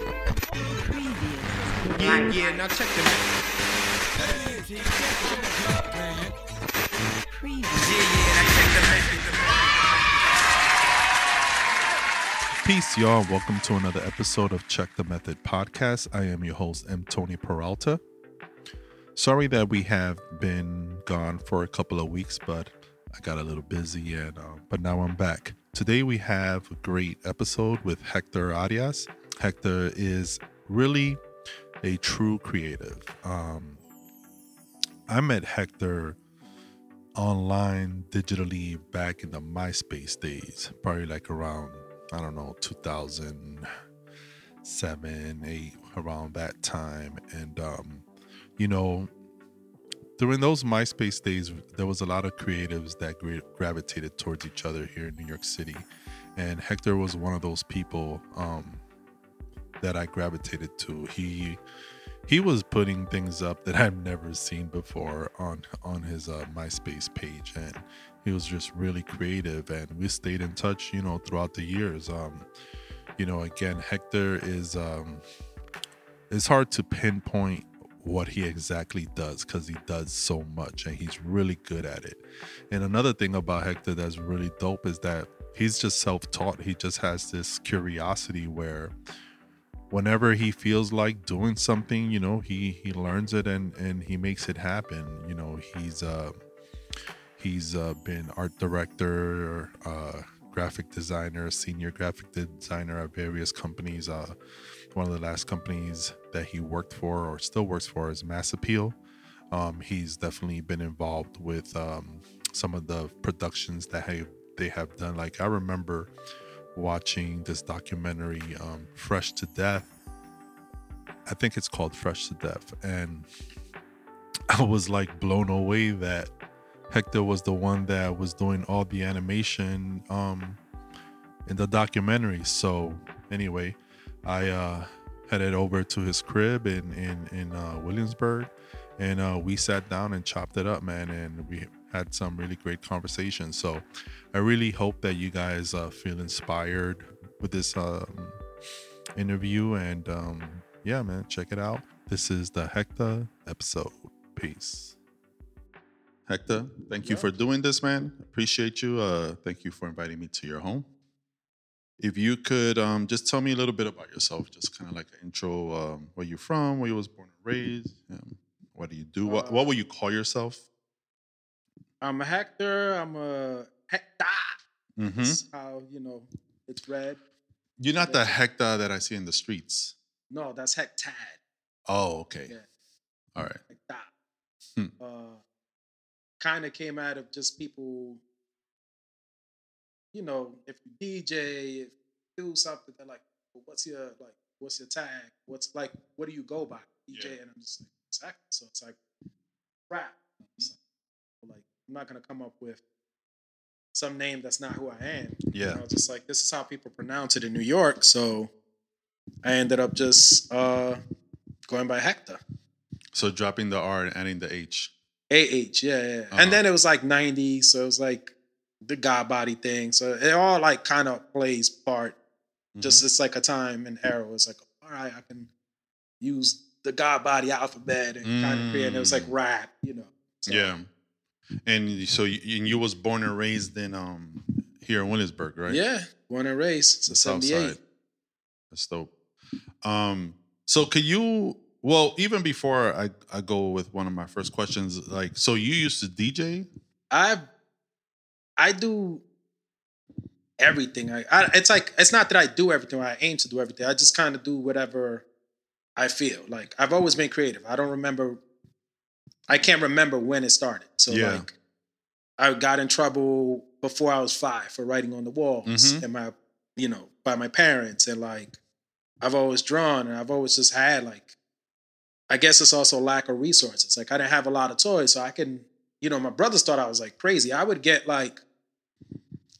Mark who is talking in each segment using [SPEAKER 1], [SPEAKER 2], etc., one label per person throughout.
[SPEAKER 1] Yeah, yeah, now check the Yeah, yeah, now check the message.
[SPEAKER 2] Peace, y'all. Welcome to another episode of Check the Method podcast. I am your host, M. Tony Peralta. Sorry that we have been gone for a couple of weeks, but I got a little busy, and uh, but now I'm back. Today we have a great episode with Hector Arias. Hector is really a true creative. Um, I met Hector online digitally back in the MySpace days, probably like around I don't know 2007, eight around that time, and um, you know during those MySpace days, there was a lot of creatives that gra- gravitated towards each other here in New York City, and Hector was one of those people um, that I gravitated to. He he was putting things up that I've never seen before on on his uh, MySpace page, and he was just really creative. And we stayed in touch, you know, throughout the years. Um, you know, again, Hector is um, it's hard to pinpoint what he exactly does because he does so much and he's really good at it. And another thing about Hector that's really dope is that he's just self-taught. He just has this curiosity where whenever he feels like doing something, you know, he he learns it and and he makes it happen. You know, he's uh he's uh, been art director, uh, graphic designer, senior graphic designer at various companies. Uh, one of the last companies that he worked for or still works for is Mass Appeal. Um, he's definitely been involved with um, some of the productions that have, they have done. Like I remember watching this documentary, um, Fresh to Death. I think it's called Fresh to Death, and I was like blown away that Hector was the one that was doing all the animation um, in the documentary. So anyway, I uh, headed over to his crib in in in uh, Williamsburg, and uh, we sat down and chopped it up, man, and we had some really great conversations. So I really hope that you guys uh, feel inspired with this um, interview, and um, yeah, man, check it out. This is the Hector episode. Peace. Hector, thank you for doing this, man. Appreciate you. Uh, thank you for inviting me to your home. If you could um, just tell me a little bit about yourself, just kind of like an intro, um, where you're from, where you was born and raised, um, what do you do, what what will you call yourself?
[SPEAKER 3] I'm a Hector. I'm a Hector.
[SPEAKER 2] Mm-hmm.
[SPEAKER 3] That's how you know it's read.
[SPEAKER 2] You're not the Hector that I see in the streets.
[SPEAKER 3] No, that's Hectah.
[SPEAKER 2] Oh, okay.
[SPEAKER 3] Yeah.
[SPEAKER 2] All right.
[SPEAKER 3] Hector.
[SPEAKER 2] Hmm.
[SPEAKER 3] Uh, kind of came out of just people. You know, if you DJ, if you do something, they're like, well, "What's your like? What's your tag? What's like? What do you go by?" DJ,
[SPEAKER 2] Yeah.
[SPEAKER 3] and I'm just like, "It's Hector." So it's like rap. It's like, I'm not gonna come up with some name that's not who I am.
[SPEAKER 2] Yeah.
[SPEAKER 3] You know, just like this is how people pronounce it in New York. So I ended up just uh, going by Hectah.
[SPEAKER 2] So dropping the R and adding the H.
[SPEAKER 3] AH, yeah, yeah.
[SPEAKER 2] Uh-huh.
[SPEAKER 3] And then it was like 90, so it was like the God body thing. So it all like kind of plays part.
[SPEAKER 2] Mm-hmm.
[SPEAKER 3] Just it's like a time and era. It's like, all right, I can use the God body alphabet and kind of create. And it was like
[SPEAKER 2] Mm.
[SPEAKER 3] rap, you know. So,
[SPEAKER 2] Yeah. And so you, and you was born and raised in um here in Williamsburg, right?
[SPEAKER 3] Yeah, born and raised. So
[SPEAKER 2] the south
[SPEAKER 3] 78.
[SPEAKER 2] side. That's dope. Um, so could you well, even before I, I go with one of my first questions, like so you used to DJ?
[SPEAKER 3] I I do everything. I, I it's like it's not that I do everything. I aim to do everything. I just kind of do whatever I feel. Like I've always been creative. I don't remember. I can't remember when it started. So
[SPEAKER 2] Yeah.
[SPEAKER 3] like, I got in trouble before I was five for writing on the walls
[SPEAKER 2] Mhm.
[SPEAKER 3] and my, you know, by my parents and like, I've always drawn and I've always just had like, I guess it's also lack of resources. Like I didn't have a lot of toys, so I can, you know, my brothers thought I was like crazy. I would get like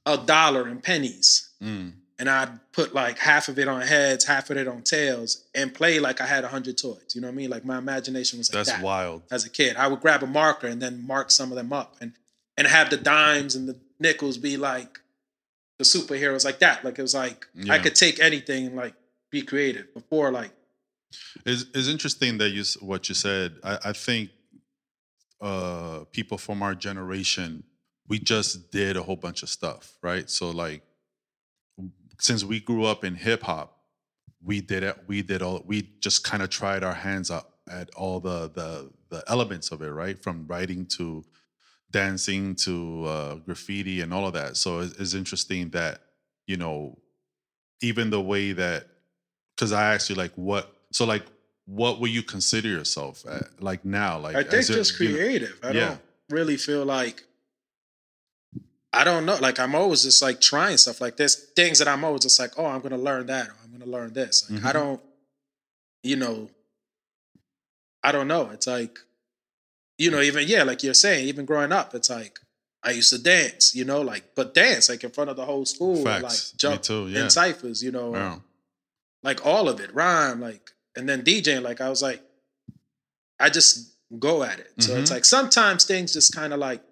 [SPEAKER 3] a dollar in pennies
[SPEAKER 2] Mm.
[SPEAKER 3] And I'd put like half of it on heads, half of it on tails, and play like I had a hundred toys. You know what I mean? Like my imagination was like
[SPEAKER 2] That's
[SPEAKER 3] that
[SPEAKER 2] wild.
[SPEAKER 3] as a kid. I would grab a marker and then mark some of them up and and have the dimes and the nickels be like the superheroes like that. Like it was like I could take anything and like be creative before like
[SPEAKER 2] It's, it's interesting that you what you said. I, I think uh, people from our generation, we just did a whole bunch of stuff, right? So like, since we grew up in hip hop, we did it. We did all. We just kind of tried our hands up at all the the the elements of it, right? From writing to dancing to uh, graffiti and all of that. So it's, it's interesting that you know, even the way that because I asked you like what so like what will you consider yourself at, like now like
[SPEAKER 3] I think just
[SPEAKER 2] you know-
[SPEAKER 3] creative. I
[SPEAKER 2] yeah.
[SPEAKER 3] don't really feel like I don't know. Like I'm always just like trying stuff like this. Things that I'm always just like, oh, I'm gonna learn that, or I'm gonna learn this. Like I
[SPEAKER 2] Mhm.
[SPEAKER 3] don't, you know, I don't know. It's like, you know, even yeah, like you're saying, even growing up, it's like I used to dance, you know, like but dance like in front of the whole school, like jump
[SPEAKER 2] too, yeah.
[SPEAKER 3] in ciphers, you know,
[SPEAKER 2] Yeah.
[SPEAKER 3] like all of it, rhyme, like, and then DJing, like I was like, I just go at it. So it's
[SPEAKER 2] Mhm.
[SPEAKER 3] like sometimes things just kind of like,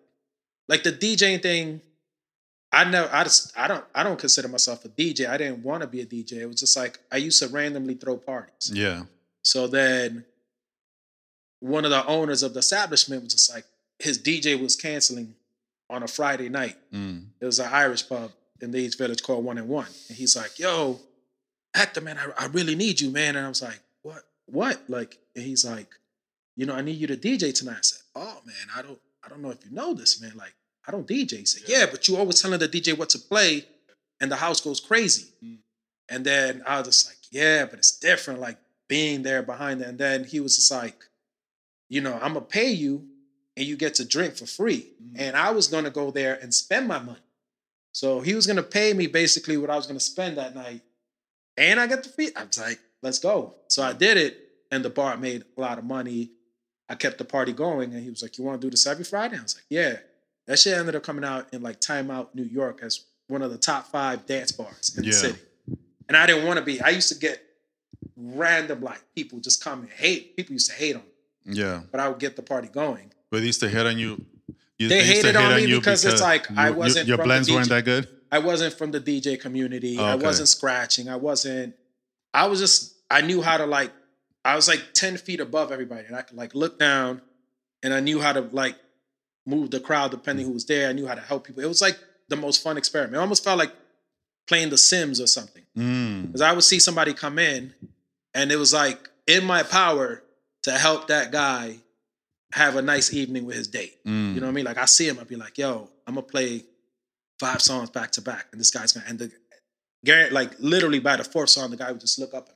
[SPEAKER 3] like the DJing thing. I know I just I don't I don't consider myself a DJ. I didn't want to be a DJ. It was just like I used to randomly throw parties.
[SPEAKER 2] yeah
[SPEAKER 3] So then one of the owners of the establishment was just like his DJ was canceling on a Friday night.
[SPEAKER 2] Mm.
[SPEAKER 3] It was an Irish pub in the East Village called One and One. And he's like, yo, Hector, man, I, I really need you, man. And I was like, what? What? Like, and he's like, you know, I need you to DJ tonight. I said, oh man, I don't, I don't know if you know this, man. Like, I don't DJ. He said, yeah, but you always telling the DJ what to play, and the house goes crazy. Mm. And then I was just like, yeah, but it's different, like being there behind it. And then he was just like, you know, I'm gonna pay you and you get to drink for free. Mm-hmm. And I was gonna go there and spend my money. So he was gonna pay me basically what I was gonna spend that night. And I got the fee. I was like, let's go. So I did it, and the bar made a lot of money. I kept the party going, and he was like, You wanna do this every Friday? I was like, Yeah. That shit ended up coming out in like Time Out New York as one of the top five dance bars in
[SPEAKER 2] Yeah.
[SPEAKER 3] the city. And I didn't want to be. I used to get random like people just come and hate. People used to hate on me,
[SPEAKER 2] yeah
[SPEAKER 3] but I would get the party going.
[SPEAKER 2] but they used to hit on you you
[SPEAKER 3] They
[SPEAKER 2] to
[SPEAKER 3] hated on me because it's like I
[SPEAKER 2] you- you-
[SPEAKER 3] wasn't
[SPEAKER 2] your
[SPEAKER 3] from the
[SPEAKER 2] blends weren't that good
[SPEAKER 3] I wasn't from the DJ community. I wasn't scratching. I wasn't. I was just. I knew how to like. I was like ten feet above everybody, and I could like look down, and I knew how to like move the crowd depending who was there. I knew how to help people. It was like the most fun experiment. It almost felt like playing The Sims or something.
[SPEAKER 2] mm.
[SPEAKER 3] Because I would see somebody come in, and it was like in my power to help that guy have a nice evening with his date.
[SPEAKER 2] Mm.
[SPEAKER 3] You know what I mean? Like I see him, I'd be like, "Yo, I'm gonna play five songs back to back," and this guy's gonna end the Garrett like literally by the fourth song, the guy would just look up,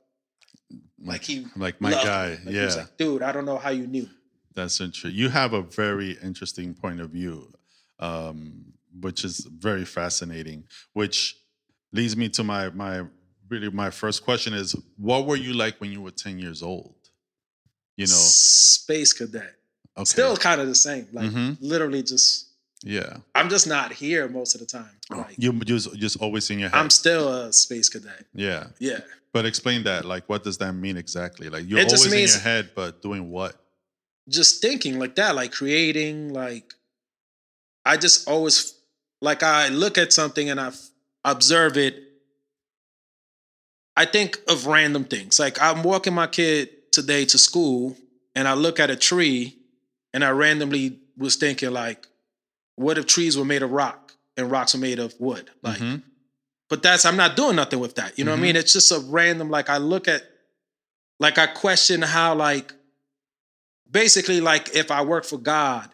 [SPEAKER 3] like he
[SPEAKER 2] like my guy.
[SPEAKER 3] Like, he
[SPEAKER 2] yeah
[SPEAKER 3] was like, dude, I don't know how you knew.
[SPEAKER 2] That's interesting. You have a very interesting point of view, um, which is very fascinating. Which leads me to my my really my first question is: What were you like when you were ten years old? You know,
[SPEAKER 3] space cadet,
[SPEAKER 2] okay.
[SPEAKER 3] still kind of the same. Like
[SPEAKER 2] Mhm.
[SPEAKER 3] literally, just
[SPEAKER 2] yeah.
[SPEAKER 3] I'm just not here most of the time. Like
[SPEAKER 2] You just just always in your head.
[SPEAKER 3] I'm still a space cadet.
[SPEAKER 2] yeah,
[SPEAKER 3] Yeah.
[SPEAKER 2] but explain that. Like, what does that mean exactly? Like, you're always in your head, but doing what?
[SPEAKER 3] Just thinking like that, like creating, like I just always like I look at something and I observe it. I think of random things. Like I'm walking my kid today to school and I look at a tree and I randomly was thinking like, what if trees were made of rock and rocks were made of wood? Like,
[SPEAKER 2] Mhm.
[SPEAKER 3] but that's I'm not doing nothing with that. You know what I mean? It's just a random like I look at like I question how like basically like if I work for God,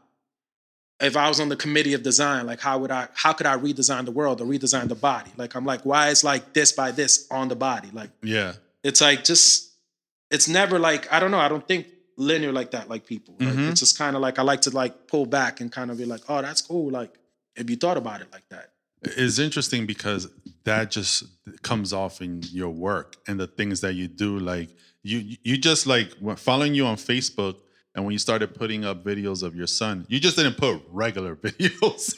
[SPEAKER 3] if I was on the committee of design, like how would I how could I redesign the world or redesign the body? Like I'm like, why is like this by this on the body? Like
[SPEAKER 2] Yeah,
[SPEAKER 3] it's like just it's never like I don't know, I don't think linear like that like people. Like
[SPEAKER 2] Mhm.
[SPEAKER 3] it's just kind of like I like to like pull back and kind of be like, oh, that's cool. Like if you thought about it like that.
[SPEAKER 2] it's interesting because that just comes off in your work and the things that you do like you you just like following you on facebook and when you started putting up videos of your son you just didn't put regular videos.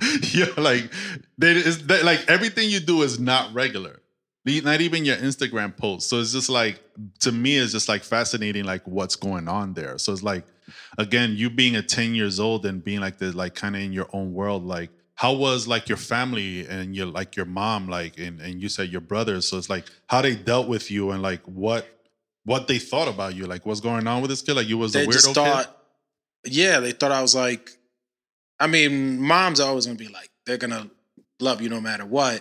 [SPEAKER 2] You're like they, that, like everything you do is not regular. Not even your instagram posts. So it's just like to me it's just like fascinating like what's going on there. So it's like again you being a 10 years old and being like the like kind of in your own world like how was like your family and your like your mom like and, and you said your brothers. So it's like how they dealt with you and like what what they thought about you like what's going on with this kid like you was a weirdo.
[SPEAKER 3] they just
[SPEAKER 2] kid?
[SPEAKER 3] thought, yeah, they thought I was like, I mean, moms are always gonna be like, they're gonna love you no matter what,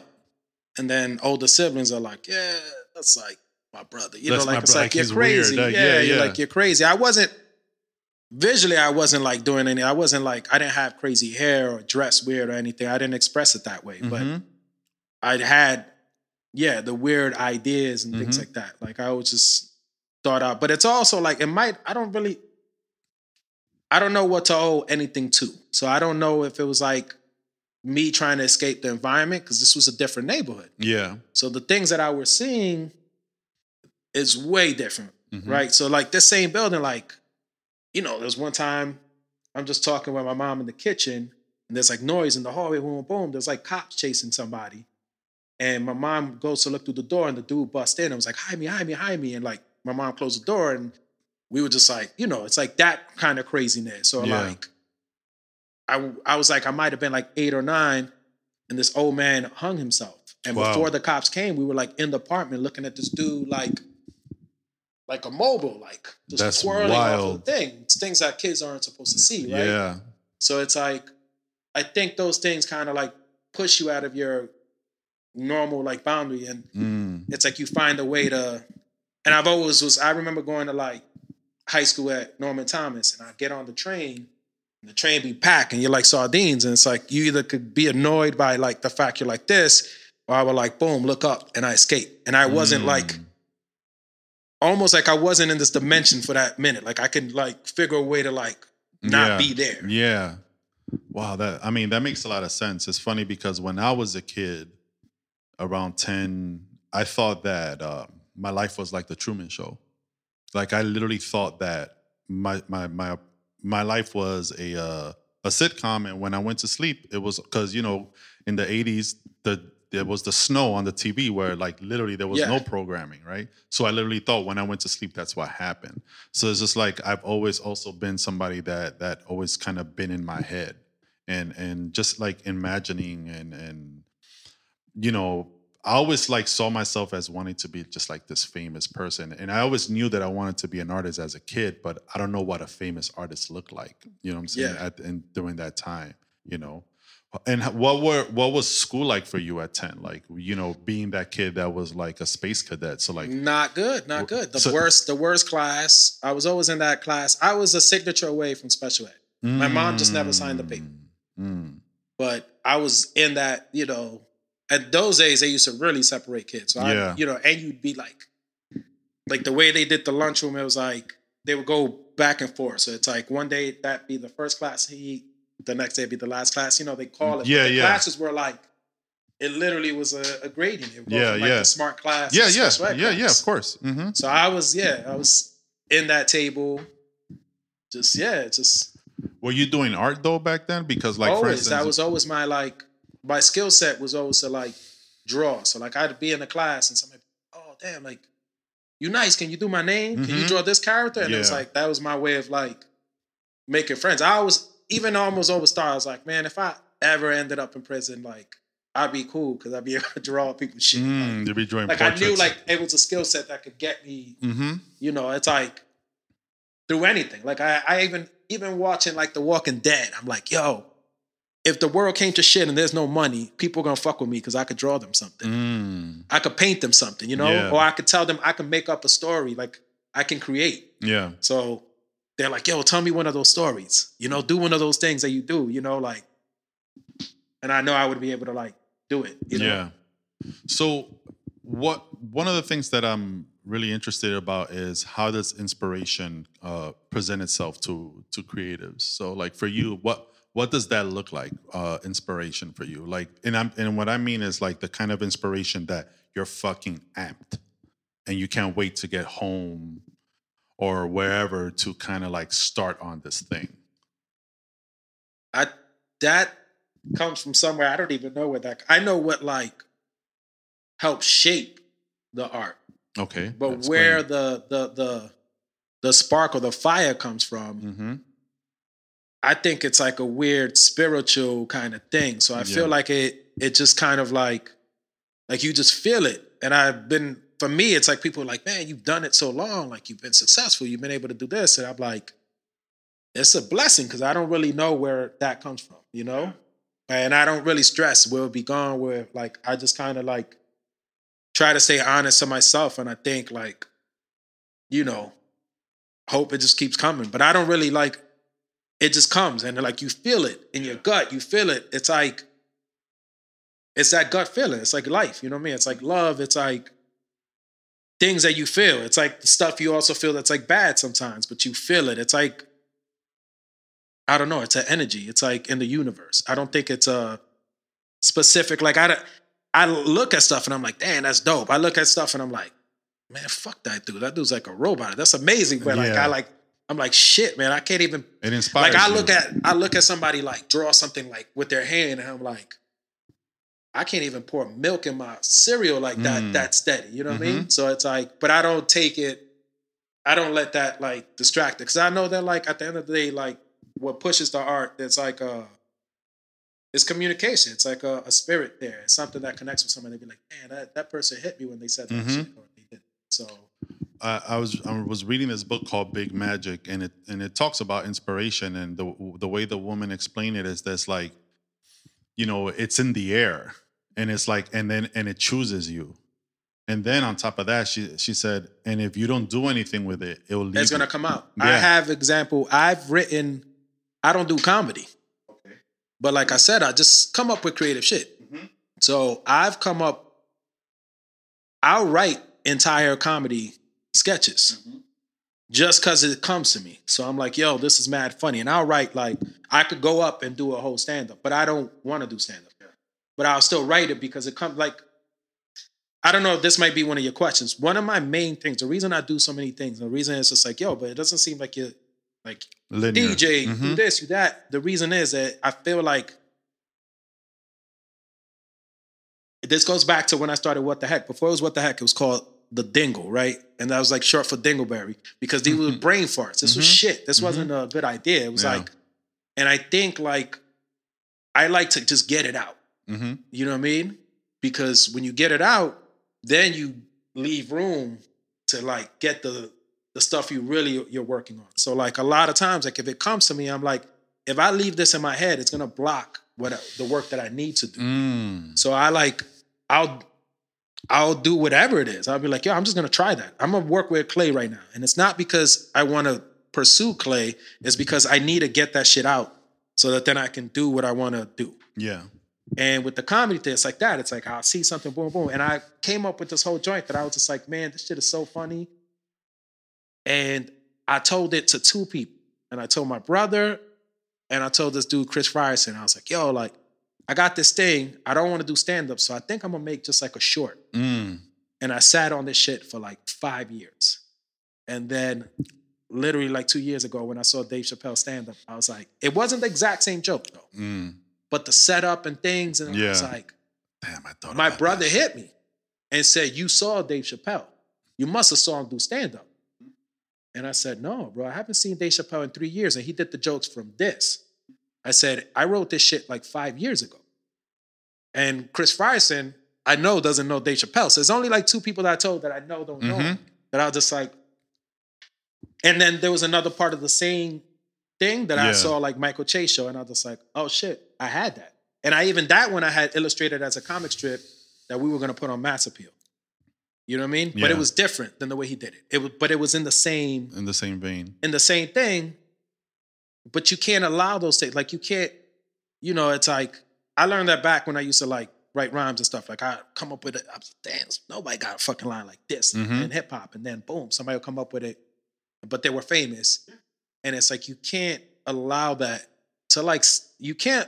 [SPEAKER 3] and then older siblings are like, yeah, that's like my brother, you
[SPEAKER 2] That's
[SPEAKER 3] know, like it's
[SPEAKER 2] bro-
[SPEAKER 3] like
[SPEAKER 2] like
[SPEAKER 3] you're
[SPEAKER 2] weird,
[SPEAKER 3] crazy,
[SPEAKER 2] like,
[SPEAKER 3] yeah,
[SPEAKER 2] yeah,
[SPEAKER 3] you're
[SPEAKER 2] yeah.
[SPEAKER 3] like you're crazy. I wasn't visually, I wasn't like doing any, I wasn't like, I didn't have crazy hair or dress weird or anything. I didn't express it that way, but
[SPEAKER 2] Mhm.
[SPEAKER 3] I had, yeah, the weird ideas and things
[SPEAKER 2] Mhm.
[SPEAKER 3] like that. Like I was just thought out, but it's also like it might. I don't really. I don't know what to owe anything to, so I don't know if it was like me trying to escape the environment because this was a different neighborhood.
[SPEAKER 2] yeah
[SPEAKER 3] So the things that I was seeing is way different,
[SPEAKER 2] Mhm.
[SPEAKER 3] right? So like this same building, like you know, there was one time I'm just talking with my mom in the kitchen, and there's like noise in the hallway. Boom, boom. There's like cops chasing somebody, and my mom goes to look through the door, and the dude busts in and was like, "Hide me, hide me, hide me!" And like my mom closed the door, and we were just like, you know, it's like that kind of craziness. So
[SPEAKER 2] Yeah.
[SPEAKER 3] like, I I was like, I might have been like eight or nine, and this old man hung himself. And
[SPEAKER 2] Wow.
[SPEAKER 3] before the cops came, we were like in the apartment looking at this dude like like a mobile, like just
[SPEAKER 2] That's
[SPEAKER 3] twirling off
[SPEAKER 2] wild.
[SPEAKER 3] of the thing. It's things that kids aren't supposed to see, right?
[SPEAKER 2] yeah
[SPEAKER 3] So it's like I think those things kind of like push you out of your normal like boundary and
[SPEAKER 2] Mm.
[SPEAKER 3] it's like you find a way to and I've always was I remember going to like high school at Norman Thomas and I get on the train and the train be packed and you're like sardines and it's like you either could be annoyed by like the fact you're like this or I would like boom look up and I escape and I wasn't like
[SPEAKER 2] Mm.
[SPEAKER 3] almost like I wasn't in this dimension for that minute like I could like figure a way to like not
[SPEAKER 2] Yeah.
[SPEAKER 3] be there
[SPEAKER 2] Yeah. Wow, that I mean that makes a lot of sense. It's funny because when I was a kid, around 10, I thought that uh, my life was like the Truman show. Like I literally thought that my my my my life was a uh, a sitcom and when I went to sleep, it was cuz you know, in the 80s the there was the snow on the TV where like literally there was
[SPEAKER 3] Yeah.
[SPEAKER 2] no programming, right? So I literally thought when I went to sleep that's what happened. So it's just like I've always also been somebody that that always kind of been in my head and and just like imagining and and you know I always like saw myself as wanting to be just like this famous person and I always knew that I wanted to be an artist as a kid but I don't know what a famous artist looked like you know what I'm saying
[SPEAKER 3] Yeah.
[SPEAKER 2] at and during that time you know and what were what was school like for you at 10 like you know being that kid that was like a space cadet so like
[SPEAKER 3] Not good, not good. The
[SPEAKER 2] So-
[SPEAKER 3] worst, the worst class. I was always in that class. I was a signature away from special ed, My mom just never signed the paper.
[SPEAKER 2] Mm.
[SPEAKER 3] but I was in that. You know, at those days they used to really separate kids. So
[SPEAKER 2] Yeah.
[SPEAKER 3] I, you know, and you'd be like, like the way they did the lunchroom. It was like they would go back and forth. So it's like one day that'd be the first class he, the next day be the last class. You know, they call it.
[SPEAKER 2] Yeah,
[SPEAKER 3] the
[SPEAKER 2] yeah.
[SPEAKER 3] Classes were like. It literally was a, a grading. It go
[SPEAKER 2] Yeah,
[SPEAKER 3] like,
[SPEAKER 2] yeah.
[SPEAKER 3] The smart class.
[SPEAKER 2] yeah yeah
[SPEAKER 3] special ed
[SPEAKER 2] yeah yeah of course hmm
[SPEAKER 3] So I was, yeah, I was in that table. Just yeah, just
[SPEAKER 2] were you doing art though back then because like for
[SPEAKER 3] always.
[SPEAKER 2] instance
[SPEAKER 3] that was always my like my skill set was always to like draw. So like I'd be in a class and somebody, oh damn, like you nice. Can you do my name? Can you
[SPEAKER 2] Mhm.
[SPEAKER 3] draw this character? And it was like that was my way of like making friends. I was even almost over star. I was like, man, if I ever ended up in prison, like I'd be cool because I'd be able to draw people's shit.
[SPEAKER 2] Mm, you'd be drawing
[SPEAKER 3] like like I knew like it was a skill set that could get me
[SPEAKER 2] mm-hmm.
[SPEAKER 3] you know, it's like through anything. Like I, I even even watching like The Walking Dead, I'm like, yo, if the world came to shit and there's no money, people are gonna fuck with me because I could draw them something.
[SPEAKER 2] Mm.
[SPEAKER 3] I could paint them something, you know,
[SPEAKER 2] Yeah.
[SPEAKER 3] or I could tell them I can make up a story. Like I can create.
[SPEAKER 2] Yeah.
[SPEAKER 3] So they're like, yo, tell me one of those stories. You know, do one of those things that you do. You know, like, and I know I would be able to like do it. You know?
[SPEAKER 2] Yeah. So what one of the things that I'm really interested about is how does inspiration uh, present itself to to creatives? So like for you, what what does that look like? Uh, inspiration for you, like, and I'm and what I mean is like the kind of inspiration that you're fucking amped, and you can't wait to get home or wherever to kind of like start on this thing.
[SPEAKER 3] I that comes from somewhere I don't even know where that. I know what like helps shape the art,
[SPEAKER 2] Okay,
[SPEAKER 3] but where the the the the spark or the fire comes from,
[SPEAKER 2] hmm
[SPEAKER 3] I think it's like a weird spiritual kind of thing. So I feel like it it just kind of like like you just feel it. And I've been for me, it's like people are like, man, you've done it so long, like you've been successful, you've been able to do this. And I'm like, it's a blessing because I don't really know where that comes from, you know? And I don't really stress where it'll be gone, where like I just kind of like try to stay honest to myself. And I think like, you know, hope it just keeps coming. But I don't really like it just comes and like you feel it in your gut. You feel it. It's like it's that gut feeling. It's like life. You know what I mean? It's like mm-hmm. love. It's like things that you feel. It's like the stuff you also feel that's like bad sometimes, but you feel it. It's like I don't know. It's an energy. It's like in the universe. I don't think it's a specific. Like I, I look at stuff and I'm like, damn, that's dope. I look at stuff and I'm like, man, fuck that dude. That dude's like a robot. That's amazing. But like
[SPEAKER 2] Yeah.
[SPEAKER 3] I like, I'm like, shit, man. I can't even
[SPEAKER 2] It inspires.
[SPEAKER 3] like I
[SPEAKER 2] you.
[SPEAKER 3] look at I look at somebody like draw something like with their hand, and I'm like, I can't even pour milk in my cereal like that.
[SPEAKER 2] Mm.
[SPEAKER 3] That steady, you know what I
[SPEAKER 2] Mm-hmm.
[SPEAKER 3] mean? So it's like, but I don't take it. I don't let that like distract it because I know that like at the end of the day, like what pushes the art, it's like uh it's communication. It's like a, a spirit there. It's something that connects with somebody. They be like, man, that, that person hit me when they said that
[SPEAKER 2] Mhm.
[SPEAKER 3] shit. Or they did. So
[SPEAKER 2] I, I was I was reading this book called Big Magic, and it and it talks about inspiration, and the the way the woman explained it is this like, you know, it's in the air, and it's like, and then and it chooses you, and then on top of that, she she said, and if you don't do anything with it, it will leave.
[SPEAKER 3] it's gonna come out. I have example. I've written. I don't do comedy, but like I said, I just come up with creative shit.
[SPEAKER 2] Mhm.
[SPEAKER 3] So I've come up. I'll write entire comedy sketches mm-hmm. just because it comes to me. So I'm like, yo, this is mad funny, and I'll write like I could go up and do a whole stand up, but I don't want to do stand up. But I'll still write it because it comes like I don't know if this might be one of your questions. One of my main things, the reason I do so many things, the reason it's just like, yo, but it doesn't seem like you're like
[SPEAKER 2] Linear.
[SPEAKER 3] DJ, you do
[SPEAKER 2] mm-hmm.
[SPEAKER 3] this, you that. The reason is that I feel like this goes back to when I started What the Heck. Before it was What the Heck, it was called The Dingle, right? And that was like short for Dingleberry because these were brain farts. This was
[SPEAKER 2] Mhm.
[SPEAKER 3] shit. This wasn't a good idea. It was
[SPEAKER 2] Yeah.
[SPEAKER 3] like, and I think like, I like to just get it out.
[SPEAKER 2] Mhm.
[SPEAKER 3] You know what I mean? Because when you get it out, then you leave room to like get the the stuff you really you're working on. So like a lot of times, like if it comes to me, I'm like, if I leave this in my head, it's gonna block what the work that I need to do.
[SPEAKER 2] Mm.
[SPEAKER 3] So I like, I'll I'll do whatever it is. I'll be like, yo, I'm just gonna try that. I'm gonna work with clay right now, and it's not because I want to pursue clay. It's because I need to get that shit out so that then I can do what I want to do.
[SPEAKER 2] Yeah.
[SPEAKER 3] And with the comedy thing, it's like that. It's like I'll see something, boom, boom. And I came up with this whole joint that I was just like, man, this shit is so funny. And I told it to two people. And I told my brother, and I told this dude, Chris Ryerson. I was like, yo, like, I got this thing. I don't want to do stand-up, so I think I'm gonna make just like a short.
[SPEAKER 2] Mm.
[SPEAKER 3] And I sat on this shit for like five years. And then literally like two years ago, when I saw Dave Chappelle stand up, I was like, it wasn't the exact same joke though.
[SPEAKER 2] Mm.
[SPEAKER 3] But the setup and things, and I was like,
[SPEAKER 2] Damn, I thought
[SPEAKER 3] my brother
[SPEAKER 2] that.
[SPEAKER 3] hit me and said, You saw Dave Chappelle. You must have saw him do stand up. And I said, No, bro, I haven't seen Dave Chappelle in three years. And he did the jokes from this. I said, I wrote this shit like five years ago. And Chris Frierson, I know doesn't know Dave Chappelle. So there's only like two people that I told that I know don't know mm-hmm. him. That I was just like, and then there was another part of the same thing that I saw like Michael Che's show, and I was just like, oh shit, I had that. And I even that one I had illustrated as a comic strip that we were gonna put on Mass Appeal. You know what I mean? But it was different than the way he did it. It was, but it was in the same
[SPEAKER 2] in the same vein.
[SPEAKER 3] in the same thing. But you can't allow those things. Like you can't, you know, it's like I learned that back when I used to like write rhymes and stuff. Like I come up with it, I was damn, nobody got a fucking line like this
[SPEAKER 2] Mhm.
[SPEAKER 3] in hip hop. And then boom, somebody will come up with it. But they were famous. And it's like you can't allow that to like you can't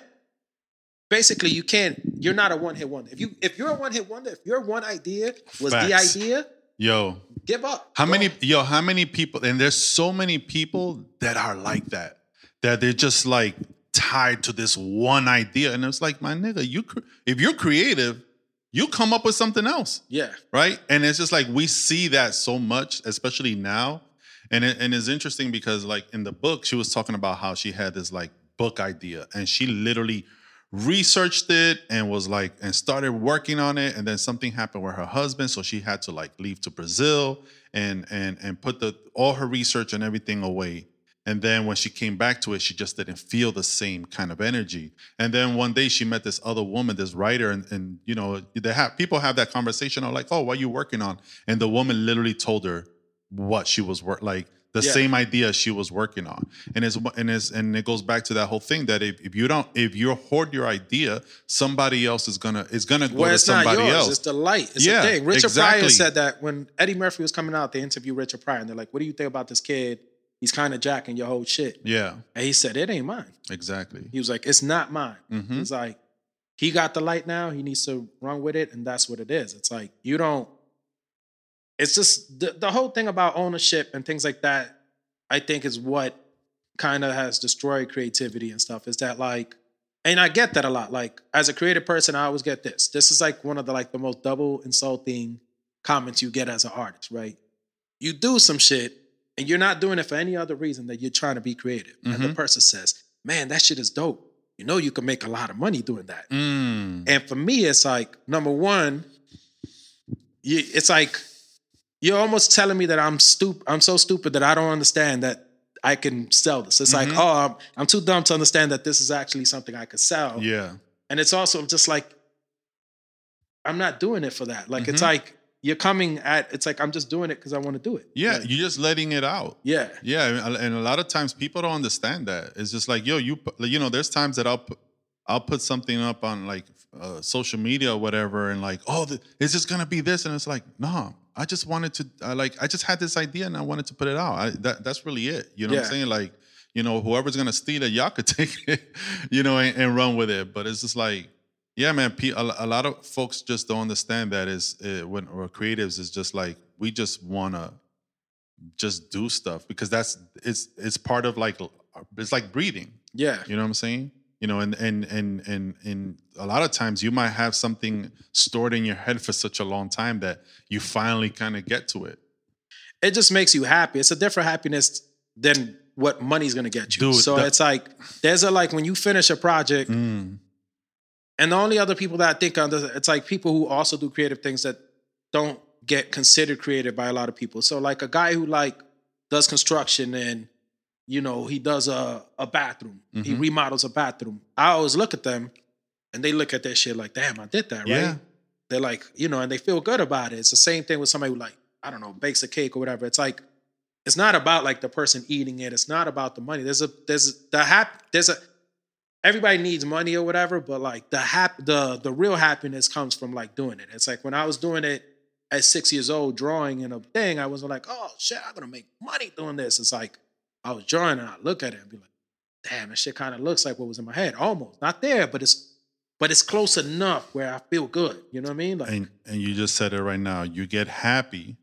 [SPEAKER 3] basically you can't you're not a one hit wonder. If you if you're a one hit wonder, if your one idea was
[SPEAKER 2] Facts.
[SPEAKER 3] the idea,
[SPEAKER 2] Yo,
[SPEAKER 3] give up.
[SPEAKER 2] How many yo, how many people and there's so many people that are like that. That they're just like tied to this one idea and it's like, my nigga, you if you're creative, you come up with something else,
[SPEAKER 3] Yeah.
[SPEAKER 2] right? And it's just like we see that so much especially now. And it, and it's interesting because like in the book she was talking about how she had this like book idea, and she literally researched it and was like and started working on it and then something happened with her husband so she had to like leave to brazil and and and put the all her research and everything away and then when she came back to it she just didn't feel the same kind of energy and then one day she met this other woman this writer and, and you know they have people have that conversation of like oh what are you working on and the woman literally told her what she was work like the
[SPEAKER 3] Yeah.
[SPEAKER 2] same idea she was working on and it's and it's and it goes back to that whole thing that if, if you don't if you hoard your idea somebody else is gonna is gonna go
[SPEAKER 3] Well,
[SPEAKER 2] to somebody
[SPEAKER 3] yours.
[SPEAKER 2] else
[SPEAKER 3] It's the light. It's
[SPEAKER 2] Yeah,
[SPEAKER 3] a thing. Richard
[SPEAKER 2] exactly.
[SPEAKER 3] Pryor said that when Eddie Murphy was coming out, they interviewed Richard Pryor, and they're like, "What do you think about this kid? He's kind of jacking your whole shit."
[SPEAKER 2] yeah
[SPEAKER 3] And he said, "It ain't mine."
[SPEAKER 2] exactly
[SPEAKER 3] He was like, "It's not mine."
[SPEAKER 2] Mhm.
[SPEAKER 3] It's like he got the light now. He needs to run with it, and that's what it is. It's like you don't. It's just the, the whole thing about ownership and things like that. I think is what kind of has destroyed creativity and stuff. Is that like, and I get that a lot. Like as a creative person, I always get this. This is like one of the like the most double insulting comments you get as an artist, right? You do some shit and you're not doing it for any other reason that you're trying to be creative. And the person says, Man, that shit is dope. You know you can make a lot of money doing that.
[SPEAKER 2] Mm.
[SPEAKER 3] And for me, it's like number one, you, it's like you're almost telling me that I'm stupid. I'm so stupid that I don't understand that I can sell this. It's like, oh, I'm, I'm too dumb to understand that this is actually something I could sell.
[SPEAKER 2] yeah
[SPEAKER 3] And it's also just like I'm not doing it for that. Like it's
[SPEAKER 2] Mhm.
[SPEAKER 3] like you're coming at. It's like I'm just doing it because I want to do it.
[SPEAKER 2] yeah
[SPEAKER 3] Like,
[SPEAKER 2] you're just letting it out
[SPEAKER 3] yeah.
[SPEAKER 2] Yeah, and a lot of times people don't understand that. It's just like, yo, you, you know, there's times that I'll put, I'll put something up on like uh, social media or whatever, and like, oh, th- is this gonna be this? And it's like, no, I just wanted to, I like, I just had this idea and I wanted to put it out. I, that that's really it. You know what I'm saying? Like, you know, whoever's gonna steal it, y'all could take it, you know, and, and run with it. But it's just like, yeah, man. A, lot of folks just don't understand that is uh, when or creatives is just like we just wanna just do stuff because that's it's it's part of like it's like breathing
[SPEAKER 3] Yeah.
[SPEAKER 2] you know what i'm saying you know and and and and and a lot of times you might have something stored in your head for such a long time that you finally kind of get to it
[SPEAKER 3] it just makes you happy. It's a different happiness than what money's gonna get you.
[SPEAKER 2] Dude,
[SPEAKER 3] so it's like there's a like when you finish a project,
[SPEAKER 2] Mm.
[SPEAKER 3] And the only other people that I think of, it's like people who also do creative things that don't get considered creative by a lot of people. So like a guy who like does construction and you know he does a a bathroom, he
[SPEAKER 2] Mhm.
[SPEAKER 3] remodels a bathroom. I always look at them, and they look at that shit like, damn, I did that, right?
[SPEAKER 2] Yeah.
[SPEAKER 3] They're like, you know, and they feel good about it. It's the same thing with somebody who like, I don't know, bakes a cake or whatever. It's like, it's not about like the person eating it. It's not about the money. There's a there's the hap there's a everybody needs money or whatever, but like the hap the the real happiness comes from like doing it. It's like when I was doing it at six years old, drawing in a thing, I wasn't like, oh shit, I'm gonna make money doing this. It's like I was drawing and I look at it and be like, damn, that shit kind of looks like what was in my head. Almost. Not there, but it's but it's close enough where I feel good. You know what I mean? Like
[SPEAKER 2] and and you just said it right now you get happy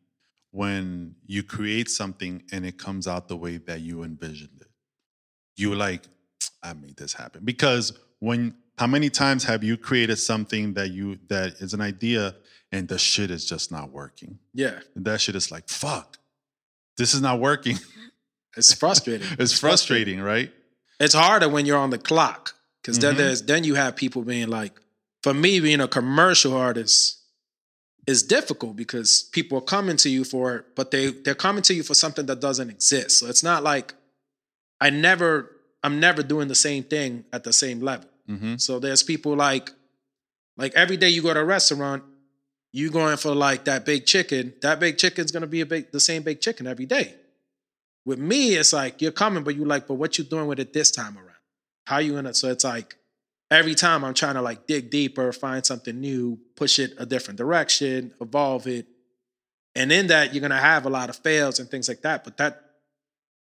[SPEAKER 2] when you create something and it comes out the way that you envisioned it you like i made this happen because when how many times have you created something that you that is an idea and the shit is just not working
[SPEAKER 3] yeah,
[SPEAKER 2] and that shit is like fuck this is not working
[SPEAKER 3] it's frustrating.
[SPEAKER 2] it's frustrating right
[SPEAKER 3] It's harder when you're on the clock because then
[SPEAKER 2] Mhm.
[SPEAKER 3] there's then you have people being like, for me being a commercial artist is difficult because people are coming to you for it, but they they're coming to you for something that doesn't exist. So it's not like I never I'm never doing the same thing at the same level.
[SPEAKER 2] mm-hmm.
[SPEAKER 3] So there's people like like every day you go to a restaurant, you going for like that big chicken. That big chicken's gonna be a big the same big chicken every day. With me, it's like you're coming, but you like, but what you doing with it this time around? How you gonna? So it's like every time I'm trying to like dig deeper, find something new, push it a different direction, evolve it, and in that you're gonna have a lot of fails and things like that. But that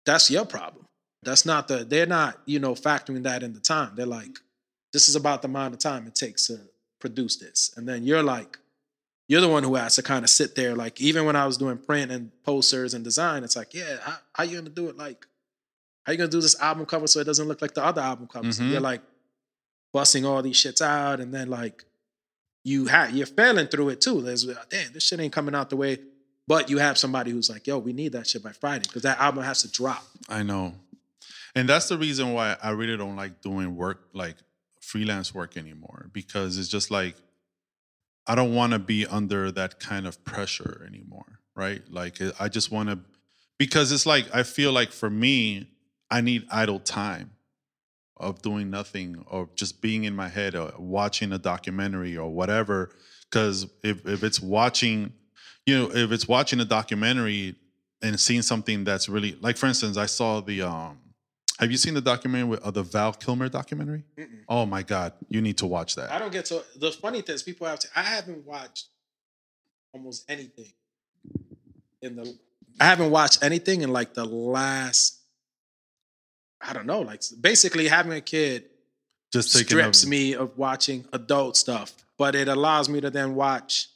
[SPEAKER 3] that's your problem. That's not the. They're not you know factoring that in the time. They're like, this is about the amount of time it takes to produce this, and then you're like, you're the one who has to kind of sit there. Like even when I was doing print and posters and design, it's like, yeah, how, how you gonna do it? Like, how you gonna do this album cover so it doesn't look like the other album covers? And
[SPEAKER 2] Mhm.
[SPEAKER 3] you're like busting all these shits out, and then like you have you're failing through it too. There's damn, this shit ain't coming out the way. But you have somebody who's like, yo, we need that shit by Friday because that album has to drop.
[SPEAKER 2] I know. And that's the reason why I really don't like doing work like freelance work anymore because it's just like I don't want to be under that kind of pressure anymore, right? Like I just want to because it's like I feel like for me I need idle time of doing nothing or just being in my head or watching a documentary or whatever because if if it's watching you know if it's watching a documentary and seeing something that's really like for instance I saw the um have you seen the documentary with uh, the Val Kilmer documentary?
[SPEAKER 3] Mm-mm.
[SPEAKER 2] Oh my God, you need to watch that.
[SPEAKER 3] I don't get to the funny thing is people have to I haven't watched almost anything in the I haven't watched anything in like the last I don't know, like basically having a kid
[SPEAKER 2] Just
[SPEAKER 3] strips me of watching adult stuff, but it allows me to then watch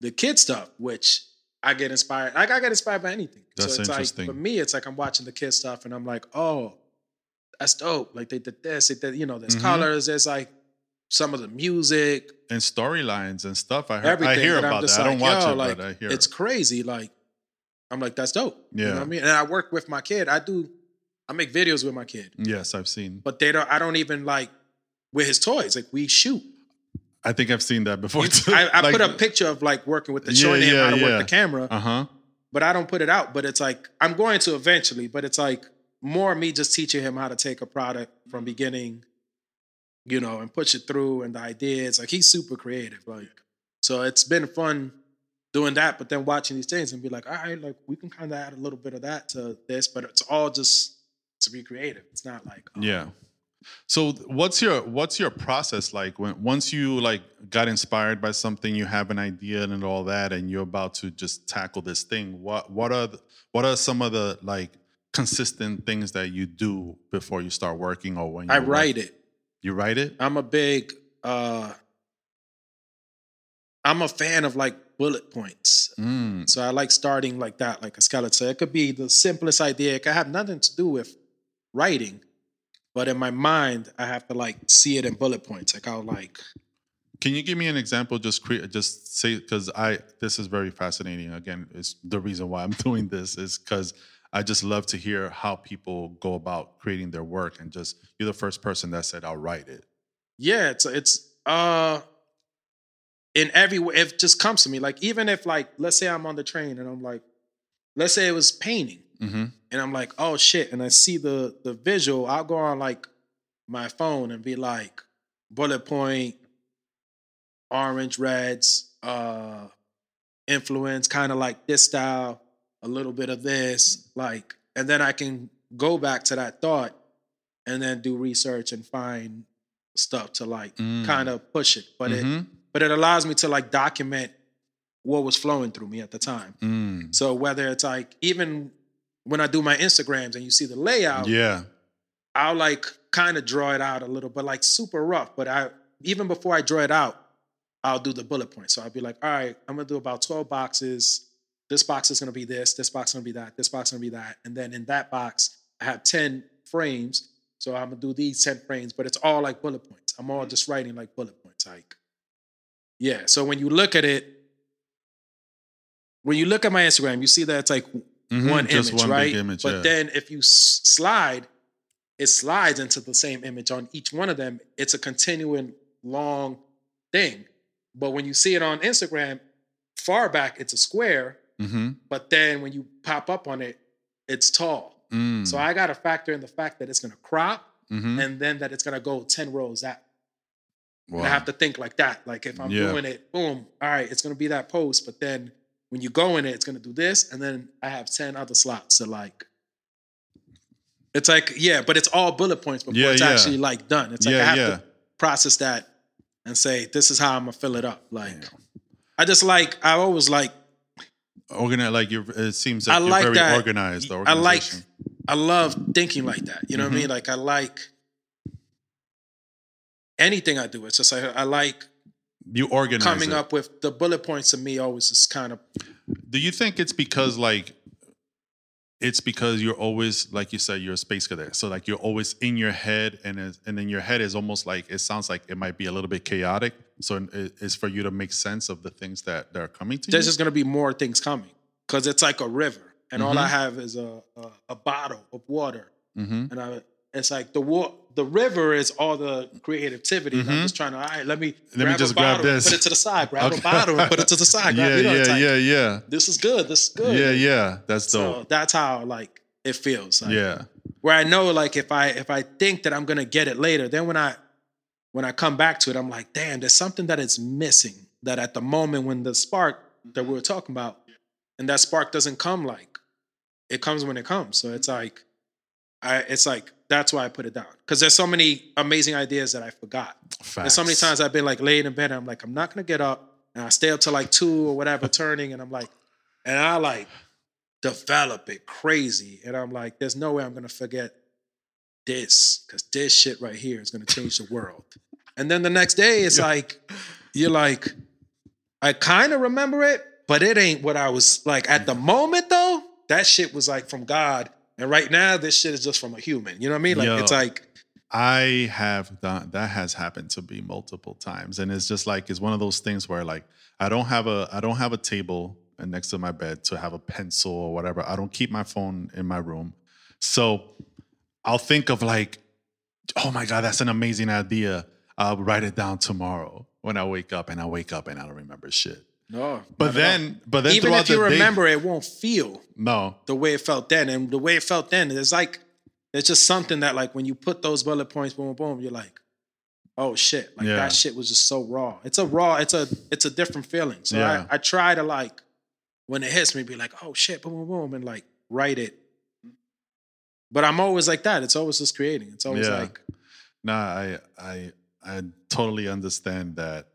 [SPEAKER 3] the kid stuff, which I get inspired. Like I get inspired by anything.
[SPEAKER 2] That's
[SPEAKER 3] so it's
[SPEAKER 2] interesting.
[SPEAKER 3] like for me, it's like I'm watching the kid stuff and I'm like, oh, that's dope. Like they did this, they did, you know, there's
[SPEAKER 2] Mhm.
[SPEAKER 3] colors, there's like some of the music,
[SPEAKER 2] and storylines and stuff. I heard.
[SPEAKER 3] everything.
[SPEAKER 2] I hear
[SPEAKER 3] and
[SPEAKER 2] about that. I don't watch it,
[SPEAKER 3] like,
[SPEAKER 2] but I hear.
[SPEAKER 3] It's crazy. Like, I'm like, that's dope. You know
[SPEAKER 2] Yeah.
[SPEAKER 3] what I mean? And I work with my kid. I do, I make videos with my kid,
[SPEAKER 2] yes, I've seen.
[SPEAKER 3] but they don't, I don't even like with his toys. Like we shoot.
[SPEAKER 2] I think I've seen that before too.
[SPEAKER 3] I, I
[SPEAKER 2] Like-
[SPEAKER 3] put a picture of like working with the
[SPEAKER 2] Yeah,
[SPEAKER 3] showing him
[SPEAKER 2] yeah,
[SPEAKER 3] how to
[SPEAKER 2] yeah.
[SPEAKER 3] work the camera,
[SPEAKER 2] Uh huh.
[SPEAKER 3] but I don't put it out. But it's like I'm going to eventually. But it's like more me just teaching him how to take a product from beginning, you know, and push it through and the ideas. Like he's super creative. Like so, it's been fun doing that. But then watching these things and be like, all right, like we can kind of add a little bit of that to this, but it's all just to be creative. It's not like oh,
[SPEAKER 2] Yeah. So what's your what's your process like when once you like got inspired by something, you have an idea and all that, and you're about to just tackle this thing? What what are the, what are some of the like consistent things that you do before you start working or when you
[SPEAKER 3] I
[SPEAKER 2] work?
[SPEAKER 3] write it.
[SPEAKER 2] You write it?
[SPEAKER 3] I'm a big uh I'm a fan of like bullet points.
[SPEAKER 2] Mm.
[SPEAKER 3] So I like starting like that, like a skeleton. So it could be the simplest idea. It could have nothing to do with writing, but in my mind, I have to like see it in bullet points. Like I'll like
[SPEAKER 2] Can you give me an example? Just create, just say because I this is very fascinating. Again, it's the reason why I'm doing this is because I just love to hear how people go about creating their work, and just you're the first person that said I'll write it.
[SPEAKER 3] yeah, it's it's uh in every way it just comes to me. Like even if like let's say I'm on the train and I'm like, let's say it was painting.
[SPEAKER 2] Mm-hmm.
[SPEAKER 3] and I'm like, oh shit, and I see the the visual, I'll go on like my phone and be like, bullet point, orange, reds, uh, influence, kind of like this style, a little bit of this, like, and then I can go back to that thought and then do research and find stuff to like
[SPEAKER 2] Mm.
[SPEAKER 3] kind of push it. But it
[SPEAKER 2] Mhm.
[SPEAKER 3] but it allows me to like document what was flowing through me at the time.
[SPEAKER 2] Mm.
[SPEAKER 3] So whether it's like even when I do my Instagrams and you see the layout,
[SPEAKER 2] Yeah.
[SPEAKER 3] I'll like kind of draw it out a little, but like super rough. But I even before I draw it out, I'll do the bullet points. So I'll be like, all right, I'm gonna do about 12 boxes. This box is gonna be this, this box is gonna be that, this box is gonna be that. And then in that box, I have 10 frames. So I'm gonna do these 10 frames, but it's all like bullet points. I'm all just writing like bullet points. Like, yeah. So when you look at it, when you look at my Instagram, you see that it's like
[SPEAKER 2] Mhm.
[SPEAKER 3] one image,
[SPEAKER 2] one
[SPEAKER 3] right?
[SPEAKER 2] image.
[SPEAKER 3] but
[SPEAKER 2] yeah.
[SPEAKER 3] then if you s- slide, it slides into the same image on each one of them. It's a continuing long thing. But when you see it on Instagram, far back it's a square,
[SPEAKER 2] mm-hmm.
[SPEAKER 3] but then when you pop up on it, it's tall.
[SPEAKER 2] mm.
[SPEAKER 3] So I got to factor in the fact that it's going to crop
[SPEAKER 2] Mhm.
[SPEAKER 3] and then that it's going to go 10 rows out.
[SPEAKER 2] Wow.
[SPEAKER 3] I have to think like that. Like if I'm
[SPEAKER 2] Yeah.
[SPEAKER 3] doing it, boom, all right, it's gonna be that post. But then when you go in it, it's gonna do this, and then I have 10 other slots to like. It's like, yeah, but it's all bullet points before
[SPEAKER 2] Yeah,
[SPEAKER 3] it's
[SPEAKER 2] yeah.
[SPEAKER 3] actually like done. It's like
[SPEAKER 2] Yeah,
[SPEAKER 3] I have to process that and say, this is how I'm gonna fill it up. Like I just like I always like
[SPEAKER 2] Organi- like you're, it seems like
[SPEAKER 3] I
[SPEAKER 2] you're
[SPEAKER 3] like
[SPEAKER 2] very
[SPEAKER 3] that.
[SPEAKER 2] organized.
[SPEAKER 3] I like. I love thinking like that. You know what I mean? Mm-hmm. Like I like anything I do. It's just like I like
[SPEAKER 2] you organize
[SPEAKER 3] coming
[SPEAKER 2] it.
[SPEAKER 3] up with the bullet points to me always is kind of
[SPEAKER 2] Do you think it's because like it's because you're always like you said you're a space cadet, so like you're always in your head, and and then your head is almost like it sounds like it might be a little bit chaotic. So it's for you to make sense of the things that that are coming to you.
[SPEAKER 3] there's
[SPEAKER 2] you.
[SPEAKER 3] just going to be more things coming because it's like a river and all I have is a, a, a bottle of water
[SPEAKER 2] Mm-hmm.
[SPEAKER 3] and I, it's like the war, the river is all the creativity. and I'm
[SPEAKER 2] mm-hmm.
[SPEAKER 3] just trying to, all right, let me
[SPEAKER 2] Let me
[SPEAKER 3] grab
[SPEAKER 2] just
[SPEAKER 3] a
[SPEAKER 2] grab
[SPEAKER 3] bottle and
[SPEAKER 2] this.
[SPEAKER 3] put it to the side, grab
[SPEAKER 2] Okay.
[SPEAKER 3] a bottle and put it to the side. Grab,
[SPEAKER 2] Yeah,
[SPEAKER 3] you know,
[SPEAKER 2] yeah,
[SPEAKER 3] like,
[SPEAKER 2] yeah, yeah,
[SPEAKER 3] This is good. This is good.
[SPEAKER 2] yeah, yeah. That's
[SPEAKER 3] So
[SPEAKER 2] dope.
[SPEAKER 3] that's how like it feels. Like,
[SPEAKER 2] yeah,
[SPEAKER 3] where I know like if I if I think that I'm gonna get it later, then when I when I come back to it, I'm like, damn, there's something that is missing. That at the moment when the spark that we were talking about, and that spark doesn't come like it comes when it comes. So it's like I it's like that's why I put it down. Because there's so many amazing ideas that I forgot. And so many times I've been like laid in bed and I'm like, I'm not gonna get up. And I stay up till like two or whatever, turning, and I'm like, and I like develop it crazy. And I'm like, there's no way I'm gonna forget this, because this shit right here is gonna change the world. And then the next day, it's like, you're like, I kind of remember it, but it ain't what I was like at the moment though. That shit was like from God. And right now, this shit is just from a human. You know what I mean? Like
[SPEAKER 2] Yo.
[SPEAKER 3] it's like,
[SPEAKER 2] I have done that has happened to me multiple times, and it's just like it's one of those things where like I don't have a I don't have a table next to my bed to have a pencil or whatever. I don't keep my phone in my room, so I'll think of like, oh my god, that's an amazing idea. I'll write it down tomorrow when I wake up, and I wake up and I don't remember shit.
[SPEAKER 3] No.
[SPEAKER 2] But
[SPEAKER 3] not at all.
[SPEAKER 2] then, but then
[SPEAKER 3] even if you
[SPEAKER 2] the day-
[SPEAKER 3] remember, it won't feel
[SPEAKER 2] no,
[SPEAKER 3] the way it felt then. And the way it felt then, it's like it's just something that like when you put those bullet points, boom, boom, you're like, oh shit, like
[SPEAKER 2] Yeah.
[SPEAKER 3] that shit was just so raw. It's a raw, it's a it's a different feeling. So
[SPEAKER 2] Yeah.
[SPEAKER 3] I, I try to like when it hits me, be like, oh shit, boom, boom, boom, and like write it. But I'm always like that. It's always just creating. It's always
[SPEAKER 2] Yeah.
[SPEAKER 3] like
[SPEAKER 2] Nah, I I I totally understand that.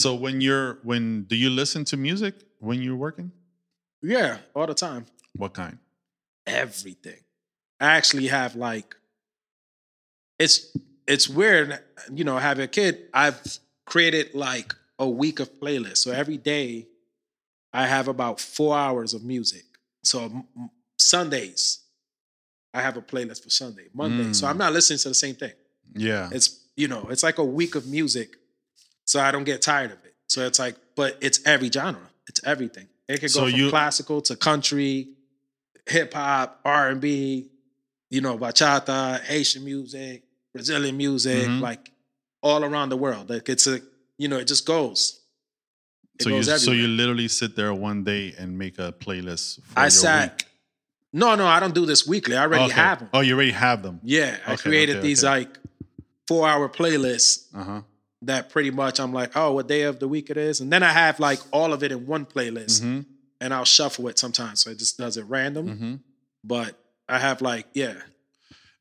[SPEAKER 2] So when you're when do you listen to music when you're working?
[SPEAKER 3] yeah, all the time.
[SPEAKER 2] What kind?
[SPEAKER 3] everything. I actually have like it's it's weird, you know, having a kid. I've created like a week of playlists. So every day I have about four hours of music. So Sundays, I have a playlist for Sunday. Monday. So
[SPEAKER 2] Mm.
[SPEAKER 3] I'm not listening to the same thing.
[SPEAKER 2] Yeah.
[SPEAKER 3] It's you know, it's like a week of music. So I don't get tired of it. So it's like, but it's every genre. It's everything. It could go
[SPEAKER 2] So
[SPEAKER 3] from
[SPEAKER 2] you-
[SPEAKER 3] classical to country, hip hop, R and B, you know, bachata, Haitian music, Brazilian music,
[SPEAKER 2] Mhm.
[SPEAKER 3] like all around the world. Like it's a, you know, it just goes. It
[SPEAKER 2] so you
[SPEAKER 3] goes
[SPEAKER 2] so you literally sit there one day and make a playlist for
[SPEAKER 3] I
[SPEAKER 2] your
[SPEAKER 3] sat-
[SPEAKER 2] week.
[SPEAKER 3] No, no, I don't do this weekly. I already
[SPEAKER 2] Okay.
[SPEAKER 3] have them.
[SPEAKER 2] Oh, you already have them.
[SPEAKER 3] Yeah, I created
[SPEAKER 2] okay,
[SPEAKER 3] these
[SPEAKER 2] okay.
[SPEAKER 3] like four hour playlists
[SPEAKER 2] Uh-huh.
[SPEAKER 3] That pretty much I'm like, oh, what day of the week it is. And then I have like all of it in one playlist
[SPEAKER 2] Mhm.
[SPEAKER 3] and I'll shuffle it sometimes. So it just does it random.
[SPEAKER 2] Mhm.
[SPEAKER 3] But I have like, yeah.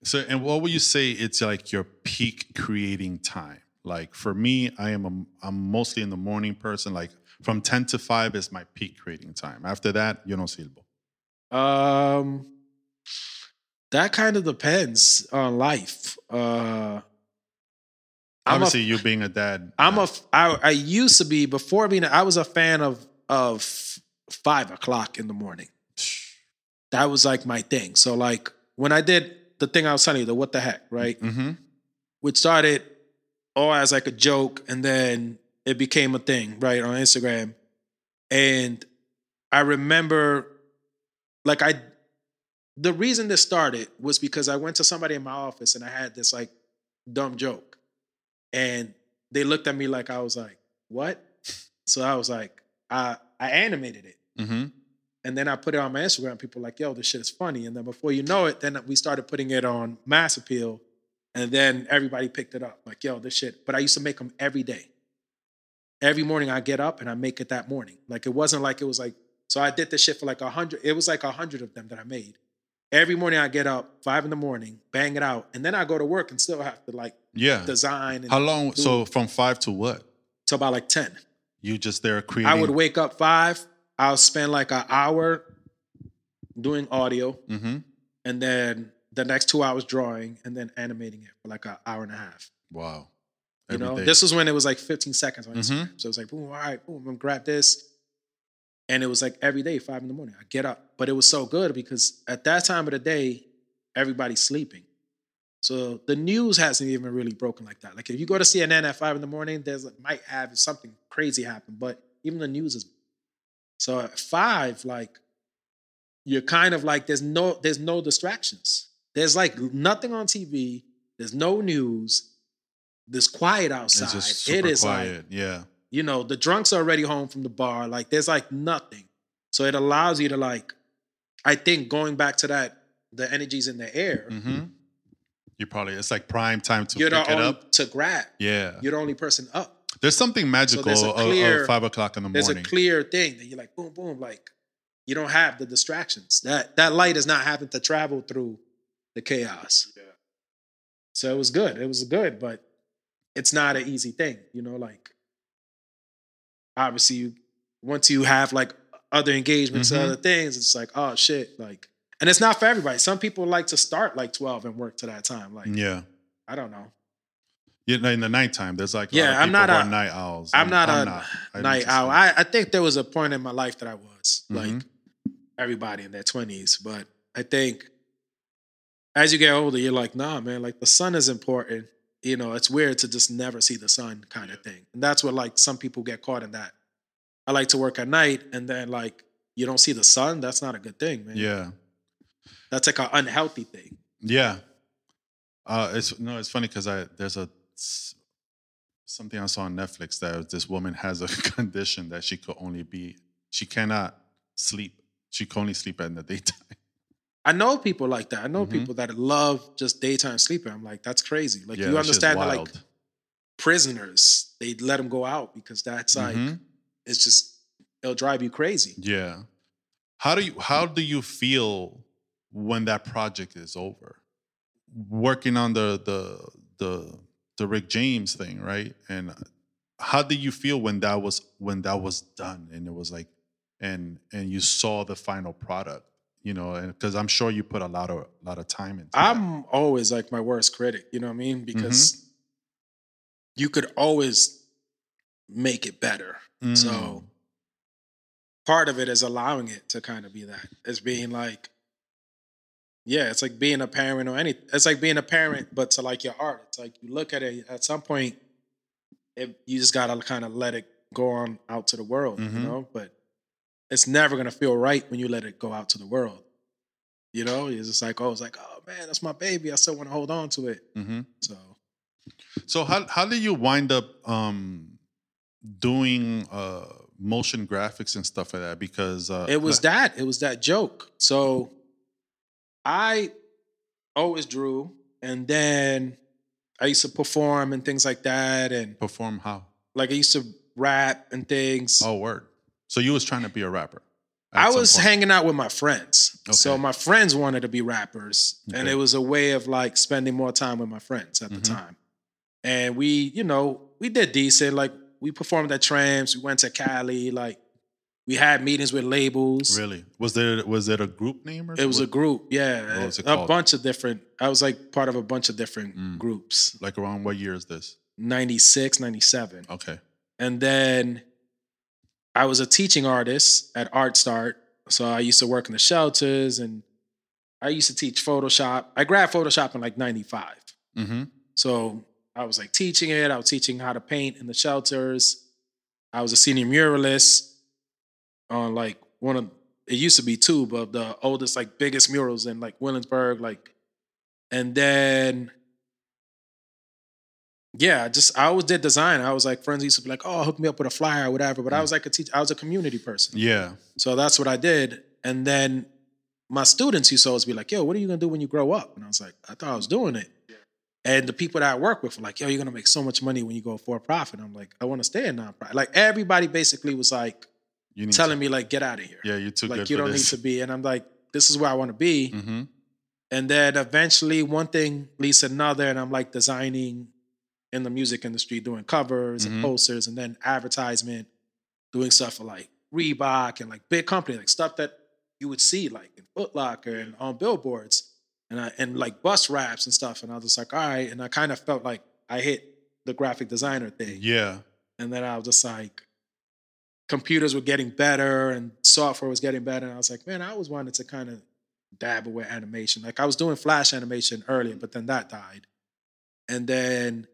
[SPEAKER 2] So and what would you say it's like your peak creating time? Like for me, I am a, I'm mostly in the morning person. Like from 10 to 5 is my peak creating time. After that, yo no silbo.
[SPEAKER 3] Um that kind of depends on life. Uh I'm a,
[SPEAKER 2] Obviously, you being a dad.
[SPEAKER 3] I'm
[SPEAKER 2] uh,
[SPEAKER 3] a I, I used to be before being I was a fan of of five o'clock in the morning. That was like my thing. So like when I did the thing I was telling you, the what the heck, right?
[SPEAKER 2] Mm-hmm.
[SPEAKER 3] which started all as like a joke and then it became a thing right on instagram and i remember like i the reason this started was because i went to somebody in my office and i had this like dumb joke and they looked at me like i was like what so i was like i i animated it
[SPEAKER 2] Mhm.
[SPEAKER 3] and then I put it on my Instagram. People were like, yo, this shit is funny. And then before you know it, then we started putting it on Mass Appeal. And then everybody picked it up. Like, yo, this shit. But I used to make them every day. Every morning I get up and I make it that morning. Like it wasn't like it was like, so I did this shit for like a hundred. It was like a hundred of them that I made. Every morning I get up, five in the morning, bang it out. And then I go to work and still have to like
[SPEAKER 2] Yeah.
[SPEAKER 3] design and
[SPEAKER 2] How long?
[SPEAKER 3] do
[SPEAKER 2] So from 5 to what?
[SPEAKER 3] to about like 10.
[SPEAKER 2] You just there creating.
[SPEAKER 3] I would wake up five. I'll spend like an hour doing audio.
[SPEAKER 2] Mhm.
[SPEAKER 3] and then the next two hours drawing and then animating it for like an hour and a half.
[SPEAKER 2] Wow.
[SPEAKER 3] You
[SPEAKER 2] Every
[SPEAKER 3] know,
[SPEAKER 2] day.
[SPEAKER 3] this was when it was like 15 seconds on
[SPEAKER 2] Mhm.
[SPEAKER 3] So it was like, boom, all right, boom, I'm gonna grab this. And it was like every day, five in the morning, I get up. But it was so good because at that time of the day, everybody's sleeping. So the news hasn't even really broken like that. Like if you go to CNN at five in the morning, there's might have something crazy happen, but even the news is so at five, like you're kind of like there's no there's no distractions. There's like nothing on TV. There's no news. There's quiet outside.
[SPEAKER 2] It's just super
[SPEAKER 3] is
[SPEAKER 2] quiet.
[SPEAKER 3] like
[SPEAKER 2] yeah.
[SPEAKER 3] you know the drunks are already home from the bar. Like there's like nothing. So it allows you to like. I think going back to that, the energies in the air.
[SPEAKER 2] Mm-hmm. You probably it's like prime time to
[SPEAKER 3] You're
[SPEAKER 2] pick
[SPEAKER 3] the
[SPEAKER 2] it
[SPEAKER 3] only
[SPEAKER 2] up.
[SPEAKER 3] to grab.
[SPEAKER 2] Yeah.
[SPEAKER 3] You're the only person up.
[SPEAKER 2] There's something magical
[SPEAKER 3] there's a
[SPEAKER 2] of-
[SPEAKER 3] clear-
[SPEAKER 2] of five o'clock in the morning.
[SPEAKER 3] There's a clear thing that you're like boom boom like you don't have the distractions. That that light is not having to travel through the chaos.
[SPEAKER 1] Yeah.
[SPEAKER 3] So it was good. It was good, but it's not an easy thing, you know. Like obviously, you, once you have like other engagements,
[SPEAKER 2] Mhm.
[SPEAKER 3] other things, it's like oh shit, like. And it's not for everybody. Some people like to start like twelve and work to that time. Like
[SPEAKER 2] yeah.
[SPEAKER 3] I don't know.
[SPEAKER 2] Yeah, in the nighttime, there's like
[SPEAKER 3] Yeah, I'm not a-
[SPEAKER 2] night owls.
[SPEAKER 3] I'm not a
[SPEAKER 2] I need
[SPEAKER 3] night owl. I, I think there was a point in my life that I was like
[SPEAKER 2] Mhm.
[SPEAKER 3] everybody in their twenties, but I think as you get older, you're like, nah, man, like the sun is important. You know, it's weird to just never see the sun kind of thing. And that's what like some people get caught in that. I like to work at night and then like you don't see the sun, that's not a good thing, man.
[SPEAKER 2] Yeah.
[SPEAKER 3] That's like an unhealthy thing.
[SPEAKER 2] Yeah. Uh, it's no, it's funny because I there's a something I saw on Netflix that this woman has a condition that she could only be she cannot sleep. She can only sleep in the daytime.
[SPEAKER 3] I know people like that. I know
[SPEAKER 2] Mhm.
[SPEAKER 3] people that love just daytime sleeping. I'm like, that's crazy. Like
[SPEAKER 2] yeah,
[SPEAKER 3] you understand that like prisoners, they let them go out because that's like
[SPEAKER 2] Mhm.
[SPEAKER 3] It's just it'll drive you crazy.
[SPEAKER 2] Yeah. How do you how do you feel when that project is over? Working on the the the the Rick James thing, right? And how do you feel when that was when that was done and it was like and and you saw the final product, you know, and because I'm sure you put a lot of a lot of time into.
[SPEAKER 3] I'm always like my worst critic, you know what I mean? Mm-hmm. Because you could always make it better.
[SPEAKER 2] Mm.
[SPEAKER 3] So part of it is allowing it to kind of be that. It's being like, yeah, it's like being a parent or any. It's like being a parent, but to like your art. It's like you look at it at some point, it, you just gotta kind of let it go on out to the world,
[SPEAKER 2] Mhm.
[SPEAKER 3] you know. But it's never gonna feel right when you let it go out to the world. You know, it's just like, oh, it's like, oh man, that's my baby. I still want to hold on to it.
[SPEAKER 2] Mhm.
[SPEAKER 3] So
[SPEAKER 2] So how how did you wind up um doing uh motion graphics and stuff like that? Because uh
[SPEAKER 3] it was that. It was that joke. So I always drew, and then I used to perform and things like that, and
[SPEAKER 2] perform how?
[SPEAKER 3] like I used to rap and things.
[SPEAKER 2] Oh, word. So you was trying to be a rapper.
[SPEAKER 3] I was
[SPEAKER 2] point.
[SPEAKER 3] hanging out with my friends.
[SPEAKER 2] Okay.
[SPEAKER 3] So my friends wanted to be rappers. And it was a way of like spending more time with my friends at the
[SPEAKER 2] Mhm.
[SPEAKER 3] time. And we, you know, we did decent. Like we performed at Tramps, we went to Cali, like we had meetings with labels.
[SPEAKER 2] Really? Was there was it a group name or
[SPEAKER 3] It was a group, yeah.
[SPEAKER 2] What was it
[SPEAKER 3] a
[SPEAKER 2] called?
[SPEAKER 3] bunch of different. I was like part of a bunch of different
[SPEAKER 2] Mm.
[SPEAKER 3] groups.
[SPEAKER 2] like around what year is this?
[SPEAKER 3] 96, 97.
[SPEAKER 2] Okay.
[SPEAKER 3] And then I was a teaching artist at Art Start. So I used to work in the shelters and I used to teach Photoshop. I grabbed Photoshop in like 95.
[SPEAKER 2] Mm-hmm.
[SPEAKER 3] So I was like teaching it. I was teaching how to paint in the shelters. I was a senior muralist on like one of it used to be two, but the oldest, like biggest murals in like Williamsburg, like, and then yeah, just I always did design. I was like friends used to be like, oh, hook me up with a flyer or whatever. But I mm. was like a teacher, I was a community person.
[SPEAKER 2] Yeah.
[SPEAKER 3] So that's what I did. And then my students used to always be like, yo, what are you gonna do when you grow up? And I was like, I thought I was doing it. And the people that I work with were like, yo, you're gonna make so much money when you go for profit. I'm like, I wanna stay in nonprofit. Like everybody basically was like telling
[SPEAKER 2] to,
[SPEAKER 3] me, like, get out of here.
[SPEAKER 2] Yeah, you're too
[SPEAKER 3] like you don't
[SPEAKER 2] this.
[SPEAKER 3] need to be. And I'm like, this is where I wanna be.
[SPEAKER 2] Mm-hmm.
[SPEAKER 3] And then eventually one thing leads to another, and I'm like designing in the music industry, doing covers
[SPEAKER 2] Mhm.
[SPEAKER 3] and posters, and then advertisement, doing stuff for like Reebok and like big company, like stuff that you would see like in Foot Locker and on billboards, and I, and like bus wraps and stuff. And I was just like, all right. And I kind of felt like I hit the graphic designer thing.
[SPEAKER 2] Yeah.
[SPEAKER 3] And then I was just like, computers were getting better and software was getting better. And I was like, man, I always wanted to kind of dabble with animation. Like I was doing flash animation earlier, but then that died. And then,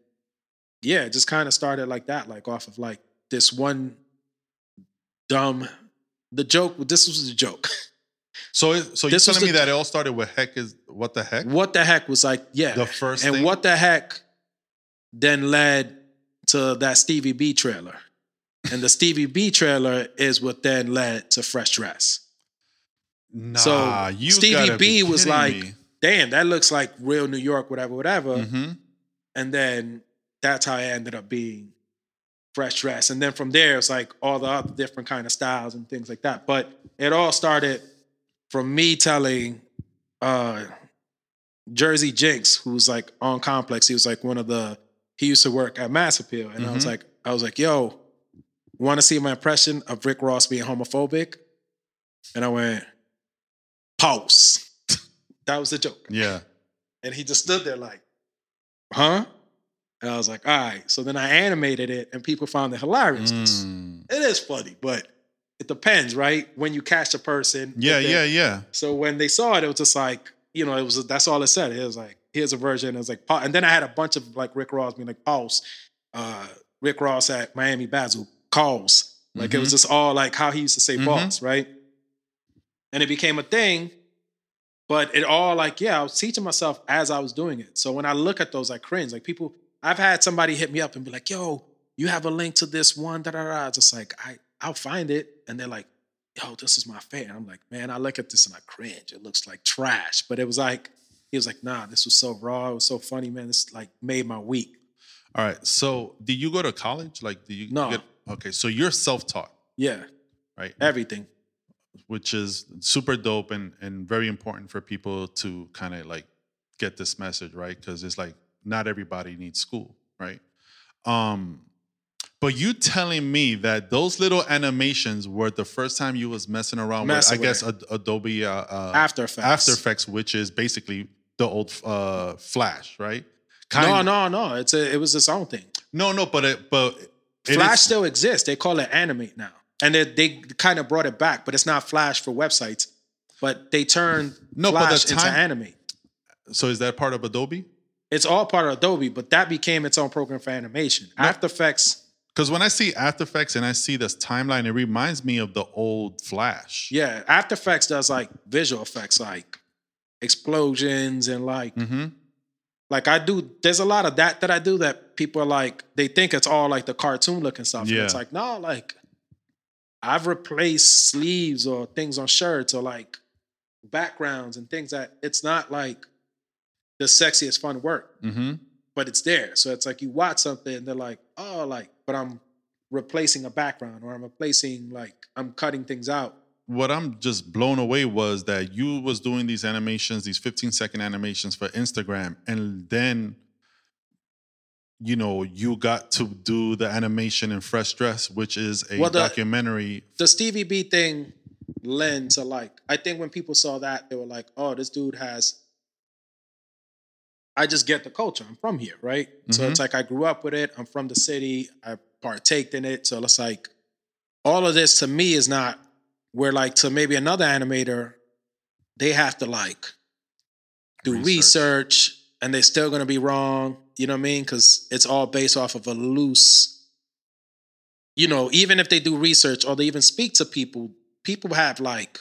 [SPEAKER 3] yeah, it just kind of started like that, like off of like this one dumb, the joke, this was a joke.
[SPEAKER 2] So, so you're telling me
[SPEAKER 3] the-
[SPEAKER 2] that it all started with heck is what the heck?
[SPEAKER 3] What the heck was like, yeah.
[SPEAKER 2] The first
[SPEAKER 3] and
[SPEAKER 2] thing?
[SPEAKER 3] what the heck then led to that Stevie B trailer. And the Stevie B trailer is what then led to Fresh Dress.
[SPEAKER 2] Nah,
[SPEAKER 3] so
[SPEAKER 2] you
[SPEAKER 3] Stevie B was like,
[SPEAKER 2] me.
[SPEAKER 3] damn, that looks like real New York, whatever, whatever.
[SPEAKER 2] Mhm.
[SPEAKER 3] And then that's how I ended up being Fresh Dress. And then from there, it's like all the other different kind of styles and things like that. But it all started from me telling uh Jersey Jinx, who's like on Complex, he was like one of the he used to work at Mass Appeal. And I was
[SPEAKER 2] Mhm.
[SPEAKER 3] like, I was like, yo, want to see my impression of Rick Ross being homophobic? And I went, pause. that was the joke.
[SPEAKER 2] Yeah.
[SPEAKER 3] And he just stood there like, huh? And I was like, all right. So then I animated it and people found it hilarious.
[SPEAKER 2] Mm.
[SPEAKER 3] It is funny, but it depends, right? When you catch a person.
[SPEAKER 2] Yeah, yeah, yeah.
[SPEAKER 3] So when they saw it, it was just like, you know, it was that's all it said. It was like, here's a version. It was like, and then I had a bunch of like Rick Ross being like, pause. Uh, Rick Ross at Miami Basel calls. Like it was just all like how he used to say
[SPEAKER 2] Mhm.
[SPEAKER 3] boss, right? And it became a thing. But it all like, yeah, I was teaching myself as I was doing it. So when I look at those, I cringe. Like people, I've had somebody hit me up and be like, yo, you have a link to this one, da da da. It's just like, I, I'll find it. And they're like, yo, this is my fan. I'm like, man, I look at this and I cringe. It looks like trash. But it was like, he was like, nah, this was so raw. It was so funny, man. This like made my week.
[SPEAKER 2] All right. So, did you go to college? Like, do you
[SPEAKER 3] No.
[SPEAKER 2] get okay? So you're self-taught,
[SPEAKER 3] Yeah,
[SPEAKER 2] right?
[SPEAKER 3] everything.
[SPEAKER 2] Which is super dope and and very important for people to kind of like get this message, right? Because it's like not everybody needs school, right? Um, but you telling me that those little animations were the first time you was messing around
[SPEAKER 3] Messing
[SPEAKER 2] with, I guess, Ad- Adobe uh, uh,
[SPEAKER 3] After Effects.
[SPEAKER 2] After Effects, which is basically the old uh, Flash, right?
[SPEAKER 3] No,
[SPEAKER 2] Kind-
[SPEAKER 3] no, no. It's a, it was its own thing.
[SPEAKER 2] no, no, but it, but it
[SPEAKER 3] Flash
[SPEAKER 2] is-
[SPEAKER 3] still exists. They call it Animate now, and they, they kind of brought it back, but it's not Flash for websites. But they turned
[SPEAKER 2] No, but the
[SPEAKER 3] Flash into Animate.
[SPEAKER 2] So is that part of Adobe?
[SPEAKER 3] It's all part of Adobe, but that became its own program for animation. After Effects,
[SPEAKER 2] Because when I see After Effects and I see this timeline, it reminds me of the old Flash.
[SPEAKER 3] yeah, After Effects does like visual effects, like explosions and like
[SPEAKER 2] Mm-hmm.
[SPEAKER 3] like I do. There's a lot of that that I do that people are like they think it's all like the cartoon looking stuff. And it's like no, like I've replaced sleeves or things on shirts or like backgrounds and things that it's not like the sexiest fun work,
[SPEAKER 2] Mm-hmm.
[SPEAKER 3] but it's there. So it's like you watch something and they're like, oh, like, but I'm replacing a background or I'm replacing like I'm cutting things out.
[SPEAKER 2] What I'm just blown away was that you was doing these animations, these 15 second animations for Instagram, and then you know you got to do the animation in Fresh Dress, which is a
[SPEAKER 3] Well, the-
[SPEAKER 2] documentary.
[SPEAKER 3] the Stevie B thing lends to like I think when people saw that they were like, oh, this dude has. I just get the culture. I'm from here, right? So
[SPEAKER 2] Mhm.
[SPEAKER 3] it's like I grew up with it. I'm from the city. I partaked in it. So it's like all of this to me is not where like to maybe another animator, they have to like do
[SPEAKER 2] Research.
[SPEAKER 3] research, and they're still gonna be wrong. You know what I mean? Because it's all based off of a loose you know, even if they do research or they even speak to people, people have like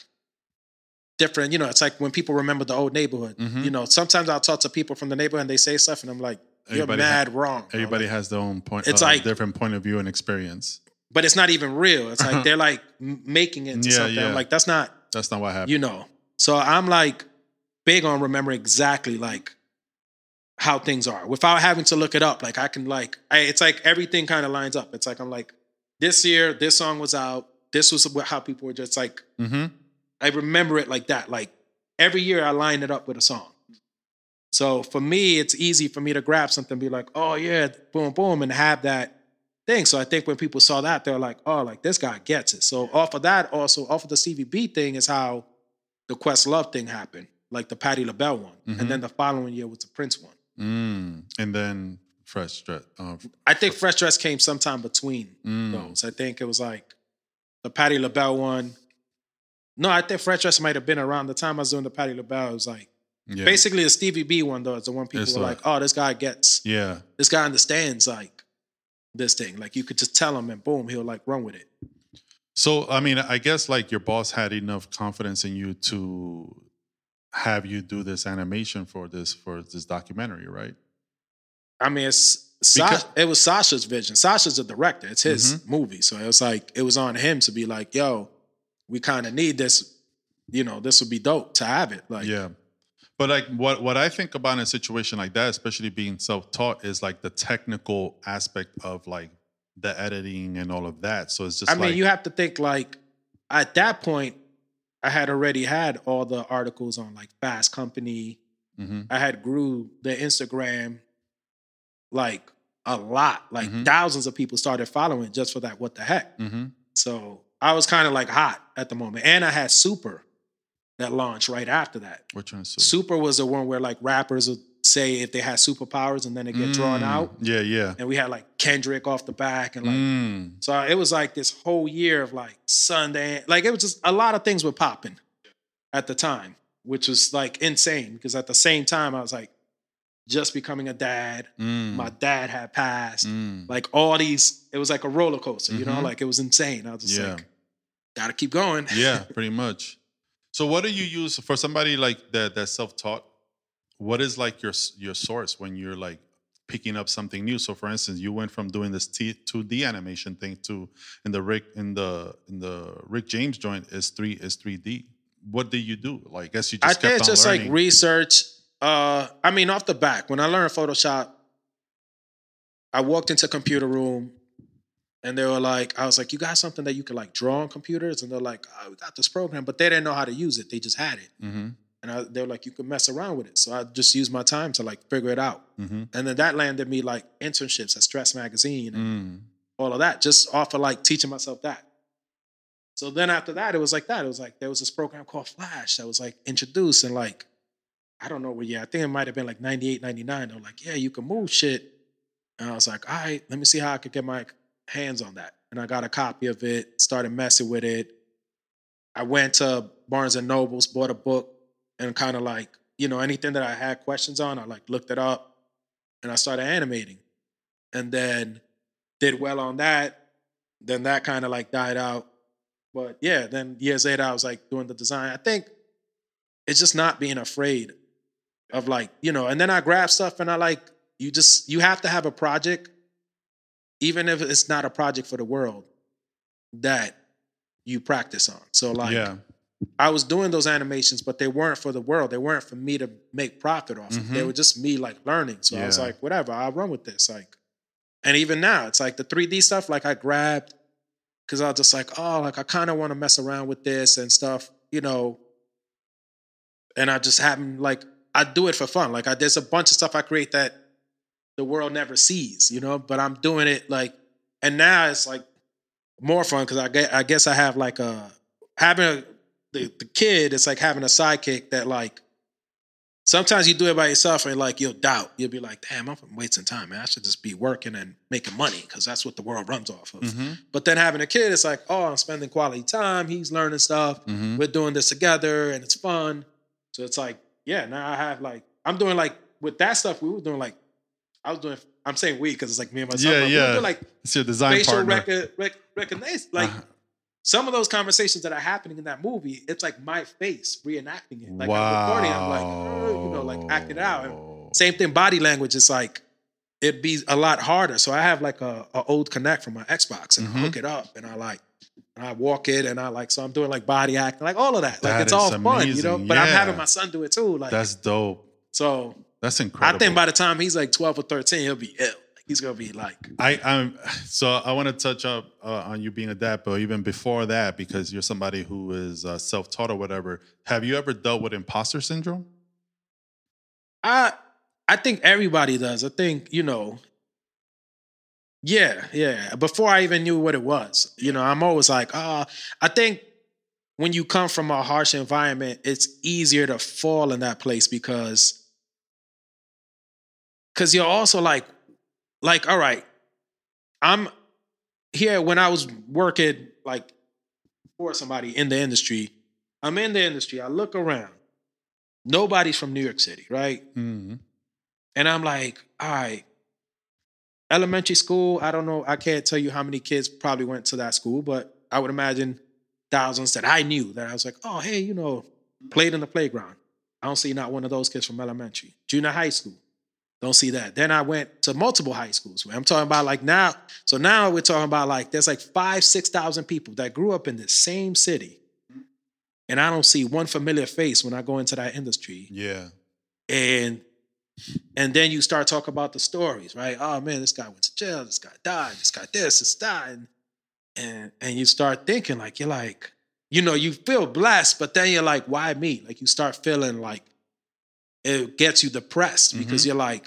[SPEAKER 3] different, you know, it's like when people remember the old neighborhood.
[SPEAKER 2] Mhm.
[SPEAKER 3] You know, sometimes I'll talk to people from the neighborhood and they say stuff and I'm like, you're
[SPEAKER 2] Everybody ha-
[SPEAKER 3] mad wrong.
[SPEAKER 2] Everybody
[SPEAKER 3] Like,
[SPEAKER 2] has their own point.
[SPEAKER 3] It's
[SPEAKER 2] uh,
[SPEAKER 3] like-
[SPEAKER 2] different point of view and experience.
[SPEAKER 3] but it's not even real. It's like they're like making it into
[SPEAKER 2] Yeah,
[SPEAKER 3] something.
[SPEAKER 2] yeah.
[SPEAKER 3] I'm like, that's not,
[SPEAKER 2] That's not what happened.
[SPEAKER 3] you know. So I'm like big on remembering exactly like how things are without having to look it up. Like I can like, I, it's like everything kind of lines up. It's like I'm like, this year, this song was out. This was how people were just like,
[SPEAKER 2] mm-hmm.
[SPEAKER 3] I remember it like that. Like every year I line it up with a song. So for me, it's easy for me to grab something and be like, oh yeah, boom, boom, and have that thing. So I think when people saw that, they're like, oh, like this guy gets it. So off of that, also off of the Stevie B thing is how the Questlove thing happened, like the Patti LaBelle one.
[SPEAKER 2] Mhm.
[SPEAKER 3] And then the following year was the Prince one.
[SPEAKER 2] Mm. And then Fresh Dress. Uh,
[SPEAKER 3] I think Fresh Dress came sometime between
[SPEAKER 2] mm.
[SPEAKER 3] those. I think it was like the Patti LaBelle one. No, I think Fresh Dress might have been around the time I was doing the Patti LaBelle. It was like
[SPEAKER 2] Yeah.
[SPEAKER 3] basically the Stevie B one though. It's the one people
[SPEAKER 2] It's
[SPEAKER 3] were
[SPEAKER 2] like-
[SPEAKER 3] like, oh, this guy gets,
[SPEAKER 2] Yeah.
[SPEAKER 3] this guy understands like this thing. Like you could just tell him and boom, he'll like run with it.
[SPEAKER 2] So I mean, I guess like your boss had enough confidence in you to have you do this animation for this for this documentary, right?
[SPEAKER 3] I mean, it's it was Sacha's vision. Sacha's the director. It's his
[SPEAKER 2] Mm-hmm.
[SPEAKER 3] movie, so it was like it was on him to be like, "Yo, we kind of need this. You know, this would be dope to have it." Like,
[SPEAKER 2] Yeah. But like what what I think about in a situation like that, especially being self-taught, is like the technical aspect of like the editing and all of that. So it's just
[SPEAKER 3] I mean, you have to think like at that point, I had already had all the articles on like Fast Company.
[SPEAKER 2] Mhm.
[SPEAKER 3] I had grew the Instagram like a lot, like
[SPEAKER 2] Mhm.
[SPEAKER 3] thousands of people started following just for that. What the heck?
[SPEAKER 2] Mhm.
[SPEAKER 3] So I was kind of like hot at the moment, and I had Super that launched right after that.
[SPEAKER 2] which one so
[SPEAKER 3] Super was the one where like rappers would say if they had superpowers and then it get drawn
[SPEAKER 2] Mm.
[SPEAKER 3] out,
[SPEAKER 2] Yeah, yeah.
[SPEAKER 3] and we had like Kendrick off the back and like
[SPEAKER 2] Mm.
[SPEAKER 3] so it was like this whole year of like Sunday, like it was just a lot of things were popping at the time, which was like insane because at the same time I was like just becoming a dad.
[SPEAKER 2] Mm.
[SPEAKER 3] My dad had passed.
[SPEAKER 2] Mm.
[SPEAKER 3] Like all these, it was like a roller coaster, you know,
[SPEAKER 2] Mhm.
[SPEAKER 3] like it was insane. I was just
[SPEAKER 2] Yeah.
[SPEAKER 3] like, gotta keep going.
[SPEAKER 2] yeah, pretty much. So, what do you use for somebody like that that's self-taught? What is like your your source when you're like picking up something new? So, for instance, you went from doing this T, 2D animation thing to in the Rick in the in the Rick James joint is three is 3D. What did you do? Like, I guess you
[SPEAKER 3] I
[SPEAKER 2] just
[SPEAKER 3] it's
[SPEAKER 2] on
[SPEAKER 3] just
[SPEAKER 2] learning.
[SPEAKER 3] like research. Uh, I mean, off the back, when I learned Photoshop, I walked into a computer room and they were like, I was like, you got something that you can like draw on computers? And they're like, oh, we got this program, but they didn't know how to use it. They just had it.
[SPEAKER 2] hmm
[SPEAKER 3] And I, they were like, you can mess around with it. So I just used my time to like figure it out.
[SPEAKER 2] hmm
[SPEAKER 3] And then that landed me like internships at Stress Magazine and
[SPEAKER 2] Mm.
[SPEAKER 3] all of that, just off of like teaching myself that. So then after that, it was like that. It was like there was this program called Flash that was like introduced and like, I don't know what year. I think it might have been like 98, 99. They were like, yeah, you can move shit. And I was like, all right, let me see how I could get my hands on that. And I got a copy of it, started messing with it. I went to Barnes and Nobles, bought a book, and kind of like, you know, anything that I had questions on, I like looked it up and I started animating. And then did well on that. Then that kind of like died out. But yeah, then years later, I was like doing the design. I think it's just not being afraid of like, you know, and then I grab stuff and I like, you just, you have to have a project, even if it's not a project for the world, that you practice on. So like,
[SPEAKER 2] yeah.
[SPEAKER 3] I was doing those animations, but they weren't for the world. They weren't for me to make profit off of. They
[SPEAKER 2] Mhm.
[SPEAKER 3] were just me like learning. So I was like, whatever, I'll run with this. Like, and even now, it's like the 3D stuff, like I grabbed because I was just like, oh, like I kind of want to mess around with this and stuff, you know. And I just haven't like I do it for fun. Like I there's a bunch of stuff I create that the world never sees, you know, but I'm doing it like and now it's like more fun because I get I guess I have like a having a the, the kid, it's like having a sidekick that like sometimes you do it by yourself and like you'll doubt. You'll be like, damn, I'm wasting time, man. I should just be working and making money because that's what the world runs off of.
[SPEAKER 2] Mhm.
[SPEAKER 3] But then having a kid, it's like, oh, I'm spending quality time. He's learning stuff.
[SPEAKER 2] Mhm.
[SPEAKER 3] We're doing this together and it's fun. So it's like, yeah, now I have like, I'm doing like, with that stuff, we were doing like, I was doing, I'm saying we because it's like me and my son.
[SPEAKER 2] Yeah,
[SPEAKER 3] we
[SPEAKER 2] yeah.
[SPEAKER 3] like
[SPEAKER 2] It's your design
[SPEAKER 3] facial
[SPEAKER 2] partner.
[SPEAKER 3] record, rec- recognition. Like
[SPEAKER 2] Uh-huh.
[SPEAKER 3] some of those conversations that are happening in that movie, it's like my face reenacting it. Like I'm recording, I'm like, oh, you know, like acting out. And same thing, body language. It's like it'd be a lot harder. So I have like a, a old Kinect from my Xbox, and I
[SPEAKER 2] Mhm.
[SPEAKER 3] hook it up, and I like, and I walk it, and I like, so I'm doing like body acting, like all of that. Like
[SPEAKER 2] That
[SPEAKER 3] it's all
[SPEAKER 2] is
[SPEAKER 3] fun, you know.
[SPEAKER 2] amazing.
[SPEAKER 3] But I'm
[SPEAKER 2] Yeah.
[SPEAKER 3] having my son do it too. Like
[SPEAKER 2] That's dope.
[SPEAKER 3] so,
[SPEAKER 2] That's incredible.
[SPEAKER 3] I think by the time he's like 12 or 13, he'll be ill. He's gonna be like,
[SPEAKER 2] I, I'm so I want to touch up uh, on you being a dad, but even before that, because you're somebody who is uh, self-taught or whatever. Have you ever dealt with imposter syndrome?
[SPEAKER 3] I I think everybody does. I think, you know, yeah, yeah. Before I even knew what it was, you know, I'm always like, ah, I think when you come from a harsh environment, it's easier to fall in that place because because you're also like, like, all right, I'm here when I was working like for somebody in the industry. I'm in the industry. I look around. Nobody's from New York City, right?
[SPEAKER 2] Mm-hmm.
[SPEAKER 3] And I'm like, all right, elementary school, I don't know, I can't tell you how many kids probably went to that school, but I would imagine thousands that I knew that I was like, oh, hey, you know, played in the playground. I don't see not one of those kids from elementary. Junior high school. Don't see that. Then I went to multiple high schools. I'm talking about like now. So now we're talking about like there's like five, six thousand people that grew up in the same city, and I don't see one familiar face when I go into that industry.
[SPEAKER 2] Yeah.
[SPEAKER 3] And and then you start talking about the stories, right? Oh man, this guy went to jail. This guy died. This guy this, this that, and and and you start thinking like you're like, you know, you feel blessed, but then you're like, why me? Like you start feeling like it gets you depressed because
[SPEAKER 2] Mhm.
[SPEAKER 3] you're like,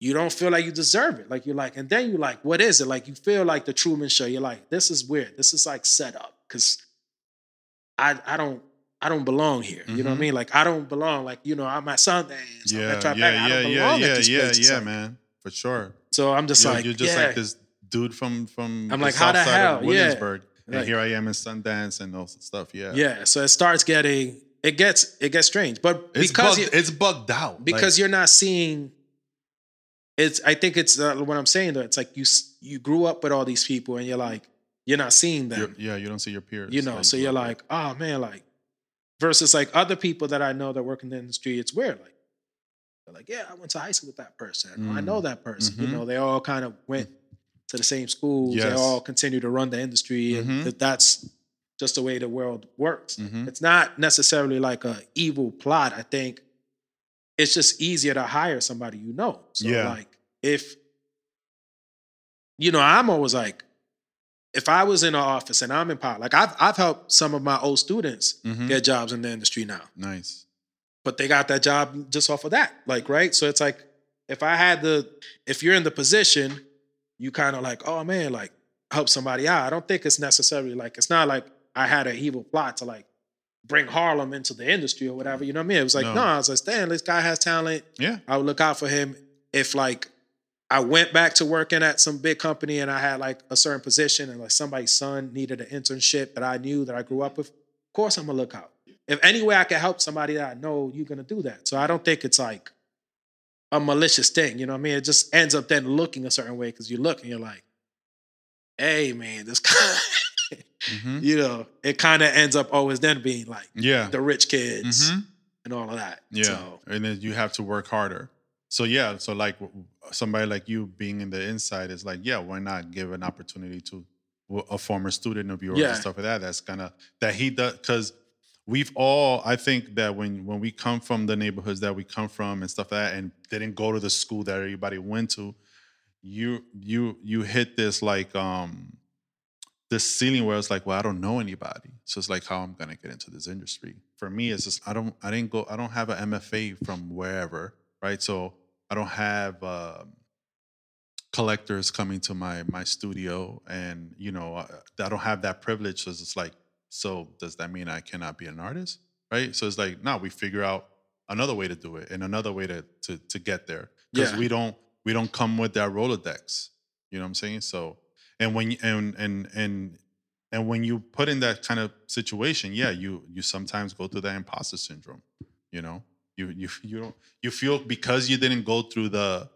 [SPEAKER 3] you don't feel like you deserve it. Like you're like, and then you're like, what is it? Like you feel like the Truman Show. You're like, this is weird. This is like set up because I I don't I don't belong here. You know what I
[SPEAKER 2] Mhm.
[SPEAKER 3] mean? Like I don't belong. Like you know, I'm at Sundance. I'm
[SPEAKER 2] Yeah.
[SPEAKER 3] at
[SPEAKER 2] Yeah.
[SPEAKER 3] I
[SPEAKER 2] Yeah. Yeah. Yeah. Yeah. Yeah,
[SPEAKER 3] like-
[SPEAKER 2] man. For sure.
[SPEAKER 3] So I'm just
[SPEAKER 2] You're,
[SPEAKER 3] like,
[SPEAKER 2] you're just
[SPEAKER 3] yeah.
[SPEAKER 2] like this dude from from
[SPEAKER 3] I'm like, how the hell?
[SPEAKER 2] of
[SPEAKER 3] Yeah.
[SPEAKER 2] Williamsburg, and
[SPEAKER 3] Like-
[SPEAKER 2] here I am in Sundance and all stuff. Yeah.
[SPEAKER 3] Yeah. So it starts getting it gets it gets strange, but
[SPEAKER 2] It's
[SPEAKER 3] because
[SPEAKER 2] bugged, it's bugged out
[SPEAKER 3] because
[SPEAKER 2] Like,
[SPEAKER 3] you're not seeing. It's. I think it's uh, what I'm saying. Though it's like you you grew up with all these people, and you're like you're not seeing them.
[SPEAKER 2] yeah, you don't see your peers.
[SPEAKER 3] you know,
[SPEAKER 2] like,
[SPEAKER 3] so you're like, oh man, like versus like other people that I know that work in the industry. It's weird. Like they're like, yeah, I went to high school with that person. or I
[SPEAKER 2] Mm.
[SPEAKER 3] know that person. You
[SPEAKER 2] Mhm.
[SPEAKER 3] know, they all kind of went to the same schools. They all continue to run the industry, and
[SPEAKER 2] Mhm.
[SPEAKER 3] that that's just the way the world works.
[SPEAKER 2] Mhm.
[SPEAKER 3] It's not necessarily like a evil plot. I think it's just easier to hire somebody you know. So
[SPEAKER 2] Yeah.
[SPEAKER 3] like if you know, I'm always like, if I was in an office and I'm in power, like I've I've helped some of my old students
[SPEAKER 2] Mhm.
[SPEAKER 3] get jobs in the industry now,
[SPEAKER 2] nice.
[SPEAKER 3] but they got that job just off of that. Like, right? So it's like if I had the if you're in the position, you kind of like, oh man, like help somebody out. I don't think it's necessarily like it's not like I had an evil plot to like bring Harlem into the industry or whatever. You know what I mean? It was like,
[SPEAKER 2] No.
[SPEAKER 3] no, I was like, damn, this guy has talent.
[SPEAKER 2] Yeah.
[SPEAKER 3] I would look out for him if like I went back to working at some big company and I had like a certain position and like somebody's son needed an internship that I knew that I grew up with. Of course, I'm gonna look out. If any way I can help somebody that I know, you're gonna do that. So I don't think it's like a malicious thing. You know what I mean? It just ends up then looking a certain way because you look and you're like, hey man, this guy.
[SPEAKER 2] Mhm.
[SPEAKER 3] you know, it kind of ends up always then being like
[SPEAKER 2] Yeah.
[SPEAKER 3] the rich kids
[SPEAKER 2] Mhm.
[SPEAKER 3] and all of that.
[SPEAKER 2] Yeah,
[SPEAKER 3] So,
[SPEAKER 2] and then you have to work harder. So yeah, so like somebody like you being in the inside is like, yeah, why not give an opportunity to a former student of yours
[SPEAKER 3] Yeah.
[SPEAKER 2] and stuff like that? That's kind of that he does because we've all. I think that when when we come from the neighborhoods that we come from and stuff like that, and didn't go to the school that everybody went to, you you you hit this like um this ceiling where it's like, well, I don't know anybody. So it's like how I'm gonna get into this industry. For me, it's just I don't I didn't go I don't have an MFA from wherever, right? So I don't have um, collectors coming to my my studio, and you know I, I don't have that privilege. So it's like, so does that mean I cannot be an artist, right? So it's like, no, we figure out another way to do it and another way to to to get there because
[SPEAKER 3] Yeah.
[SPEAKER 2] we don't we don't come with that Rolodex. You know what I'm saying? So and when and and and and when you put in that kind of situation, yeah, you you sometimes go through that imposter syndrome. You know, you you you don't you feel because you didn't go through the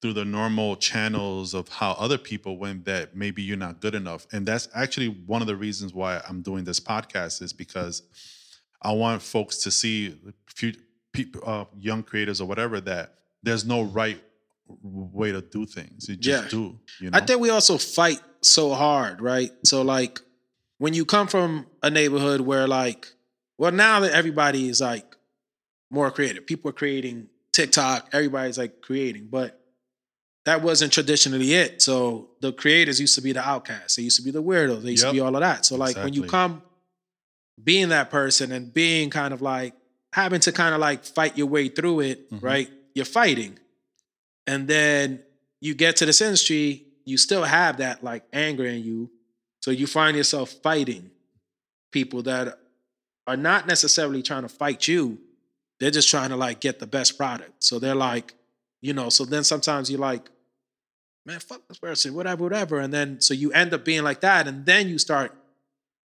[SPEAKER 2] through the normal channels of how other people went that maybe you're not good enough. And that's actually one of the reasons why I'm doing this podcast is because I want folks to see few people, uh, young creators or whatever that there's no right way to do things. You just
[SPEAKER 3] Yeah.
[SPEAKER 2] do. You know.
[SPEAKER 3] I think we also fight so hard, right? So like when you come from a neighborhood where like, well, now that everybody is like more creative, people are creating TikTok, everybody's like creating, but that wasn't traditionally it. So the creators used to be the outcasts. They used to be the weirdos. They used
[SPEAKER 2] Yep.
[SPEAKER 3] to be all of that. So like when you come being that person and being kind of like having to kind of like fight your way through it,
[SPEAKER 2] Mhm.
[SPEAKER 3] right? You're fighting. And then you get to this industry, you still have that like anger in you. So you find yourself fighting people that are not necessarily trying to fight you. They're just trying to like get the best product. So they're like, you know, so then sometimes you're like, man, fuck this person, whatever, whatever. And then so you end up being like that. And then you start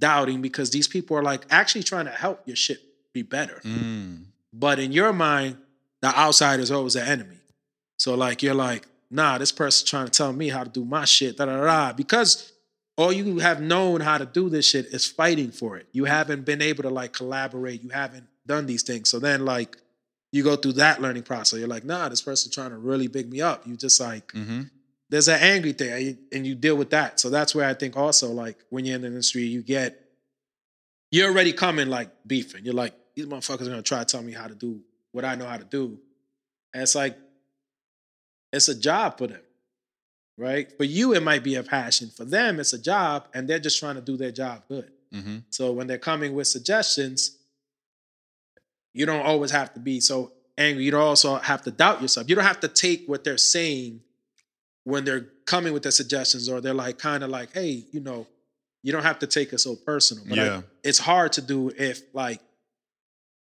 [SPEAKER 3] doubting because these people are like actually trying to help your shit be better.
[SPEAKER 2] Mm.
[SPEAKER 3] But in your mind, the outside is always the enemy. So like you're like, nah, this person's trying to tell me how to do my shit, da da da. Because all you have known how to do this shit is fighting for it. You haven't been able to like collaborate. You haven't done these things. So then like you go through that learning process. You're like, nah, this person trying to really big me up. You just like
[SPEAKER 2] Mm-hmm.
[SPEAKER 3] there's an angry thing and you- and you deal with that. So that's where I think also like when you're in the industry, you get you're already coming like beefing. You're like, these motherfuckers are gonna try to tell me how to do what I know how to do. And it's like it's a job for them. Right? For you, it might be a passion. For them, it's a job, and they're just trying to do their job good.
[SPEAKER 2] Mm-hmm.
[SPEAKER 3] So when they're coming with suggestions, you don't always have to be so angry. You don't also have to doubt yourself. You don't have to take what they're saying when they're coming with their suggestions, or they're like kind of like, hey, you know, you don't have to take it so personal. But I-
[SPEAKER 2] Yeah.
[SPEAKER 3] it's hard to do if like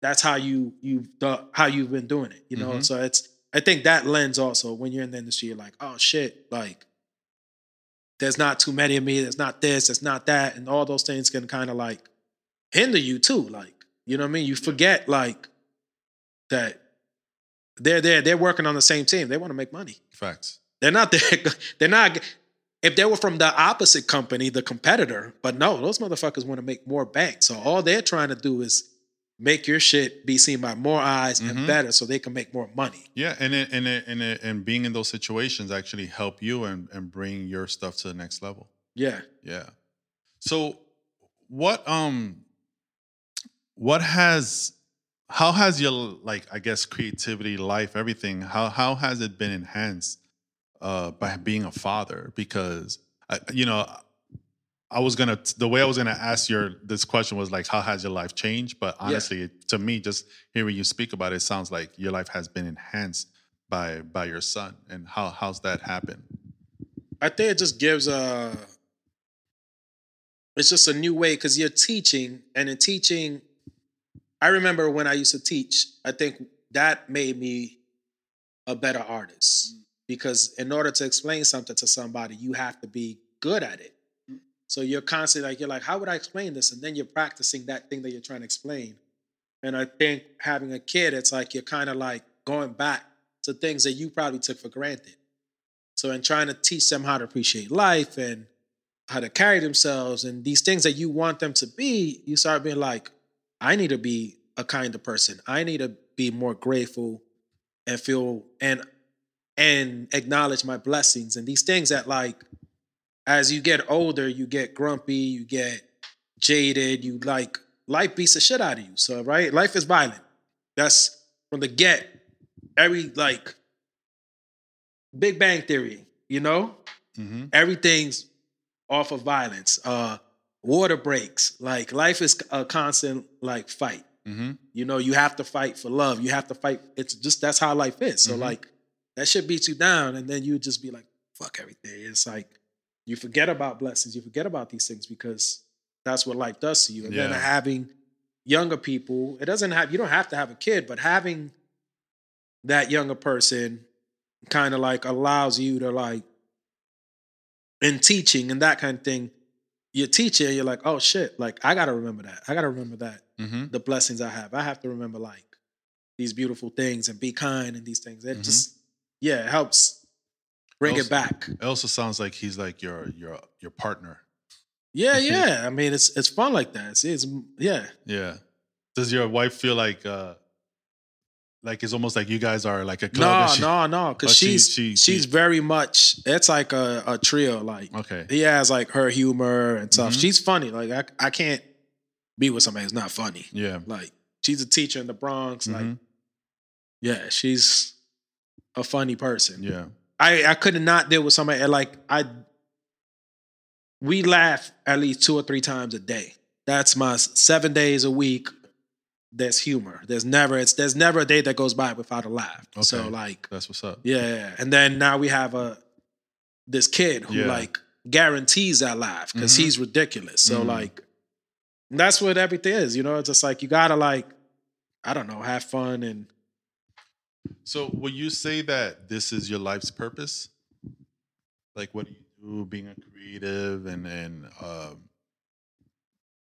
[SPEAKER 3] that's how you you the how you've been doing it. You know,
[SPEAKER 2] Mhm.
[SPEAKER 3] so it's I think that lens also when you're in the industry, you're like, oh shit, like there's not too many of me, there's not this, there's not that, and all those things can kind of like hinder you too. Like, you know what I mean? You forget like that they're there, they're working on the same team. They want to make money.
[SPEAKER 2] Facts.
[SPEAKER 3] They're not there, they're not if they were from the opposite company, the competitor, but no, those motherfuckers want to make more bank. So all they're trying to do is make your shit be seen by more eyes
[SPEAKER 2] Mhm.
[SPEAKER 3] and better so they can make more money.
[SPEAKER 2] Yeah, and it, and it, and it, and being in those situations actually help you and and bring your stuff to the next level.
[SPEAKER 3] Yeah.
[SPEAKER 2] Yeah. So what um what has how has your like I guess creativity, life, everything, how how has it been enhanced uh by being a father? Because I, you know, I was gonna the way I was gonna ask your this question was like how has your life changed? But honestly, to me, just hearing you speak about it, it sounds like your life has been enhanced by by your son. And how how's that happen?
[SPEAKER 3] I think it just gives a it's just a new way because you're teaching and in teaching I remember when I used to teach, I think that made me a better artist mm. because in order to explain something to somebody, you have to be good at it. So you're constantly like, you're like, how would I explain this? And then you're practicing that thing that you're trying to explain. And I think having a kid, it's like you're kind of like going back to things that you probably took for granted. So in trying to teach them how to appreciate life and how to carry themselves and these things that you want them to be, you start being like, I need to be a kinder person. I need to be more grateful and feel and and acknowledge my blessings and these things that like as you get older, you get grumpy, you get jaded, you like life beats the shit out of you. So right, life is violent. That's from the get. Every like Big Bang Theory, you know,
[SPEAKER 2] Mm-hmm.
[SPEAKER 3] everything's off of violence. Uh, water breaks. Like life is a constant like fight.
[SPEAKER 2] Mm-hmm.
[SPEAKER 3] You know, you have to fight for love. You have to fight. It's just that's how life is. So
[SPEAKER 2] Mhm.
[SPEAKER 3] like that shit beats you down, and then you just be like, fuck everything. It's like you forget about blessings. You forget about these things because that's what life does to you. And then having younger people, it doesn't have you don't have to have a kid, but having that younger person kind of like allows you to like in teaching and that kind of thing. You're teaching, you're like, oh shit, like I gotta remember that. I gotta remember that
[SPEAKER 2] Mm-hmm.
[SPEAKER 3] the blessings I have. I have to remember like these beautiful things and be kind and these things. It
[SPEAKER 2] Mhm.
[SPEAKER 3] just yeah, it helps bring it back.
[SPEAKER 2] It also sounds like he's like your your your partner.
[SPEAKER 3] Yeah, yeah. I mean, it's it's fun like that. It's, it's yeah.
[SPEAKER 2] Yeah. Does your wife feel like uh like it's almost like you guys are like a club?
[SPEAKER 3] No,
[SPEAKER 2] she-
[SPEAKER 3] no, no. Because she's
[SPEAKER 2] she-
[SPEAKER 3] she's
[SPEAKER 2] she-
[SPEAKER 3] very much. It's like a, a trio. Like
[SPEAKER 2] Okay.
[SPEAKER 3] he has like her humor and stuff.
[SPEAKER 2] Mhm.
[SPEAKER 3] She's funny. Like I I can't be with somebody who's not funny.
[SPEAKER 2] Yeah.
[SPEAKER 3] Like she's a teacher in the Bronx. Like
[SPEAKER 2] Mhm.
[SPEAKER 3] yeah, she's a funny person.
[SPEAKER 2] Yeah.
[SPEAKER 3] I I could not deal with somebody like I. We laugh at least two or three times a day. That's my seven days a week. There's humor. There's never it's there's never a day that goes by without a laugh.
[SPEAKER 2] Okay.
[SPEAKER 3] So like
[SPEAKER 2] That's what's up.
[SPEAKER 3] yeah, yeah. and then now we have a this kid who
[SPEAKER 2] Yeah.
[SPEAKER 3] like guarantees that laugh because
[SPEAKER 2] Mhm.
[SPEAKER 3] he's ridiculous. So
[SPEAKER 2] Mhm.
[SPEAKER 3] like that's what everything is. You know, it's just like you gotta like I don't know have fun and
[SPEAKER 2] So will you say that this is your life's purpose? Like what do you do being a creative and and um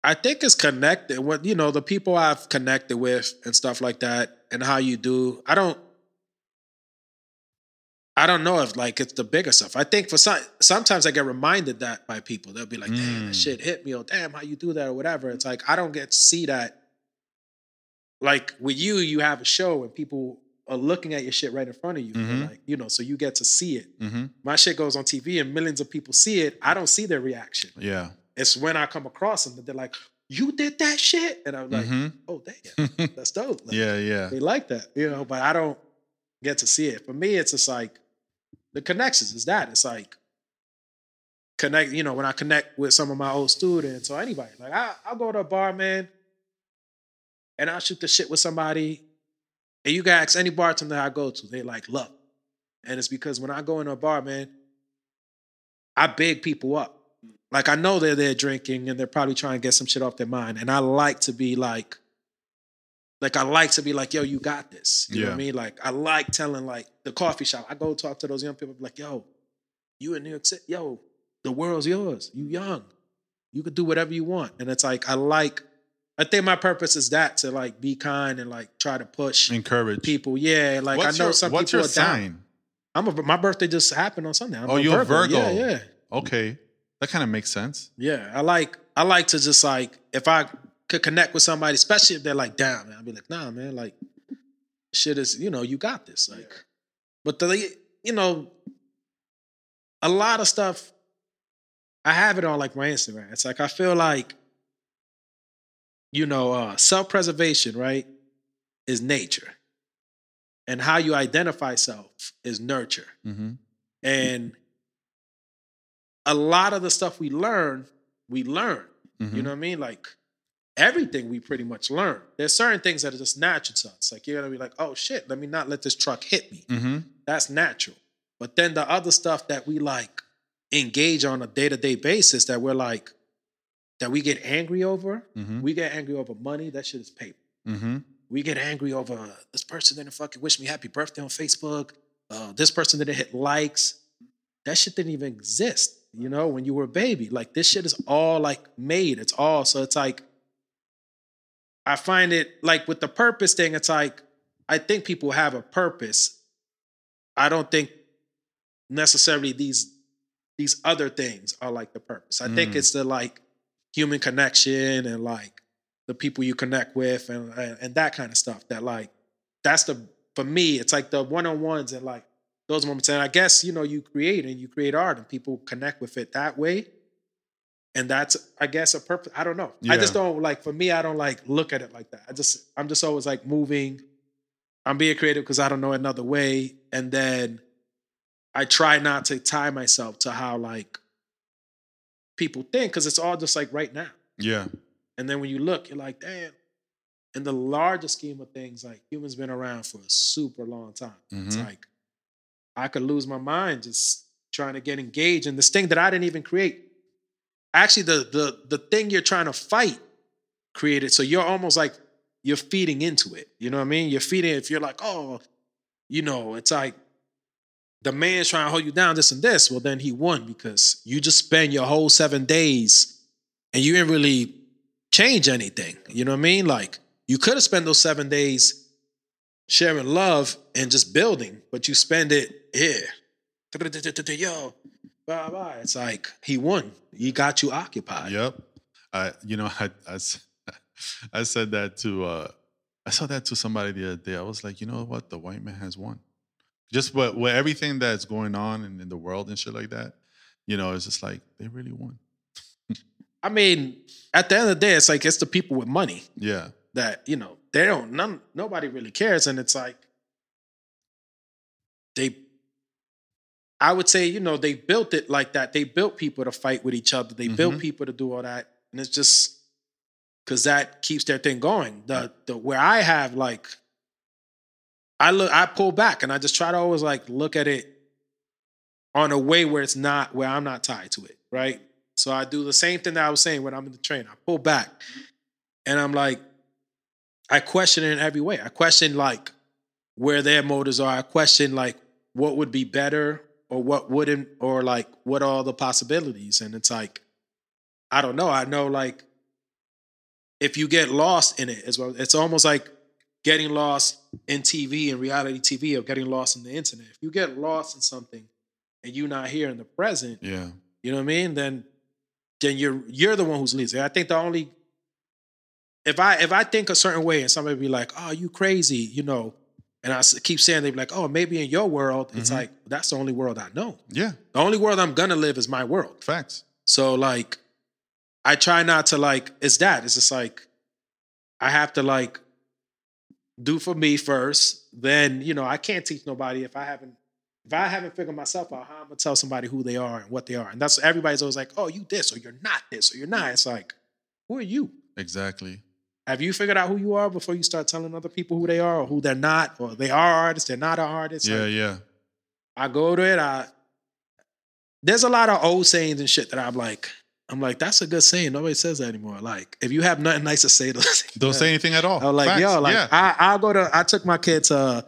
[SPEAKER 3] I think it's connected. What you know, the people I've connected with and stuff like that, and how you do. I don't. I don't know if like it's the bigger stuff. I think for some sometimes I get reminded that by people. They'll be like, damn,
[SPEAKER 2] Mm.
[SPEAKER 3] that shit hit me, or damn, how you do that, or whatever. It's like I don't get to see that. Like with you, you have a show and people are looking at your shit right in front of you.
[SPEAKER 2] Mhm.
[SPEAKER 3] Like, you know, so you get to see it.
[SPEAKER 2] Mm-hmm.
[SPEAKER 3] My shit goes on TV and millions of people see it. I don't see their reaction.
[SPEAKER 2] Yeah.
[SPEAKER 3] It's when I come across them that they're like, You did that shit? And I'm like,
[SPEAKER 2] Mhm.
[SPEAKER 3] Oh damn, that's dope. Like,
[SPEAKER 2] yeah. Yeah.
[SPEAKER 3] they like that, you know, but I don't get to see it. For me, it's just like the connections is that. It's like connect, you know, when I connect with some of my old students or anybody, like I, I'll go to a bar, man, and I'll shoot the shit with somebody. And you can ask any bartender I go to, they like love. And it's because when I go into a bar, man, I big people up. Like I know they're there drinking and they're probably trying to get some shit off their mind. And I like to be like, like I like to be like, yo, you got this. You know what I mean? Like I like telling like the coffee shop. I go talk to those young people, like, yo, you in New York City, yo, the world's yours. You young. You could do whatever you want. And it's like I like, I think my purpose is that to like be kind and like try to push
[SPEAKER 2] Encourage.
[SPEAKER 3] people. Yeah, like
[SPEAKER 2] what's
[SPEAKER 3] I know
[SPEAKER 2] your,
[SPEAKER 3] some
[SPEAKER 2] what's
[SPEAKER 3] people
[SPEAKER 2] your
[SPEAKER 3] are down.
[SPEAKER 2] sign?
[SPEAKER 3] I'm a my birthday just happened on Sunday. I'm
[SPEAKER 2] Oh, you're a Virgo.
[SPEAKER 3] Yeah, yeah.
[SPEAKER 2] Okay. That kind of makes sense.
[SPEAKER 3] Yeah, I like I like to just like if I could connect with somebody, especially if they're like down, man, I'd be like, nah, man, like shit is, you know, you got this. Like, but the you know, a lot of stuff I have it on like my Instagram. It's like I feel like, you know, uh self-preservation, right, is nature. And how you identify self is nurture.
[SPEAKER 2] Mm-hmm.
[SPEAKER 3] And a lot of the stuff we learn, we learn.
[SPEAKER 2] Mm-hmm.
[SPEAKER 3] You know what I mean? Like everything we pretty much learn. There's certain things that are just natural to us. Like you're gonna be like, oh shit, let me not let this truck hit me.
[SPEAKER 2] Mm-hmm.
[SPEAKER 3] That's natural. But then the other stuff that we like engage on a day-to-day basis that we're like, that we get angry over,
[SPEAKER 2] Mm-hmm.
[SPEAKER 3] we get angry over money, that shit is paper.
[SPEAKER 2] Mm-hmm.
[SPEAKER 3] We get angry over this person didn't fucking wish me happy birthday on Facebook. Uh, this person didn't hit likes. That shit didn't even exist, you know, when you were a baby. Like this shit is all like made. It's all so it's like I find it like with the purpose thing, it's like I think people have a purpose. I don't think necessarily these these other things are like the purpose. I think
[SPEAKER 2] Mm.
[SPEAKER 3] it's the like human connection and like the people you connect with and and and that kind of stuff that like that's the for me it's like the one-on-ones and like those moments. And i guess you know you create and you create art and people connect with it that way. And that's i guess a purpose i don't know. I just don't like for me i don't like look at it like that. I just i'm just always like moving. I'm being creative because i don't know another way. And then i try not to tie myself to how like people think because it's all just like right now
[SPEAKER 2] Yeah.
[SPEAKER 3] and then when you look, you're like, damn. In the larger scheme of things, like humans been around for a super long time. It's
[SPEAKER 2] Mhm.
[SPEAKER 3] like I could lose my mind just trying to get engaged in this thing that I didn't even create. Actually, the the the thing you're trying to fight created. So you're almost like you're feeding into it. You know what I mean? You're feeding. If you're like, oh, you know, it's like the man's trying to hold you down, this and this. Well, then he won because you just spend your whole seven days and you didn't really change anything. You know what I mean? Like you could have spent those seven days sharing love and just building, but you spend it here. Yo, bye bye. It's like he won. He got you occupied.
[SPEAKER 2] Yep. I you know I, I said that to uh I saw that to somebody the other day. I was like, you know what? The white man has won. Just what with everything that's going on in, in the world and shit like that, you know, it's just like they really won.
[SPEAKER 3] I mean, at the end of the day, it's like it's the people with money
[SPEAKER 2] Yeah.
[SPEAKER 3] that you know they don't. None. Nobody really cares, and it's like they. I would say, you know, they built it like that. They built people to fight with each other. They built
[SPEAKER 2] Mhm.
[SPEAKER 3] people to do all that, and it's just because that keeps their thing going. The the where I have like, I look, I pull back, and I just try to always like look at it on a way where it's not where I'm not tied to it, right? So I do the same thing that I was saying when I'm in the train. I pull back, and I'm like, I question it in every way. I question like where their motives are. I question like what would be better or what wouldn't, or like what are the possibilities. And it's like, I don't know. I know like if you get lost in it as well, it's almost like getting lost in TV and reality TV or getting lost in the internet. If you get lost in something and you're not here in the present,
[SPEAKER 2] Yeah.
[SPEAKER 3] you know what I mean? Then then you're you're the one who's losing. I think the only if I if I think a certain way and somebody be like, "Oh, you crazy," you know, and I keep saying they be like, "Oh, maybe in your world," it's
[SPEAKER 2] Mhm.
[SPEAKER 3] like that's the only world I know.
[SPEAKER 2] Yeah.
[SPEAKER 3] The only world I'm gonna live is my world.
[SPEAKER 2] Facts.
[SPEAKER 3] So like, I try not to like. It's that. It's just like I have to like do for me first. Then you know I can't teach nobody if I haven't if I haven't figured myself out. How I'm gonna tell somebody who they are and what they are. And that's everybody's always like, oh, you this or you're not this or you're not. It's like, who are you?
[SPEAKER 2] Exactly.
[SPEAKER 3] Have you figured out who you are before you start telling other people who they are or who they're not or they are artists, they're not an artist?
[SPEAKER 2] yeah,
[SPEAKER 3] Like,
[SPEAKER 2] yeah.
[SPEAKER 3] I go to it. I there's a lot of old sayings and shit that I'm like, I'm like, that's a good saying. Nobody says that anymore. Like, if you have nothing nice to say, don't say
[SPEAKER 2] Don't say anything at all.
[SPEAKER 3] I was like,
[SPEAKER 2] Facts.
[SPEAKER 3] yo, like
[SPEAKER 2] yeah.
[SPEAKER 3] I I'll go to I took my kid to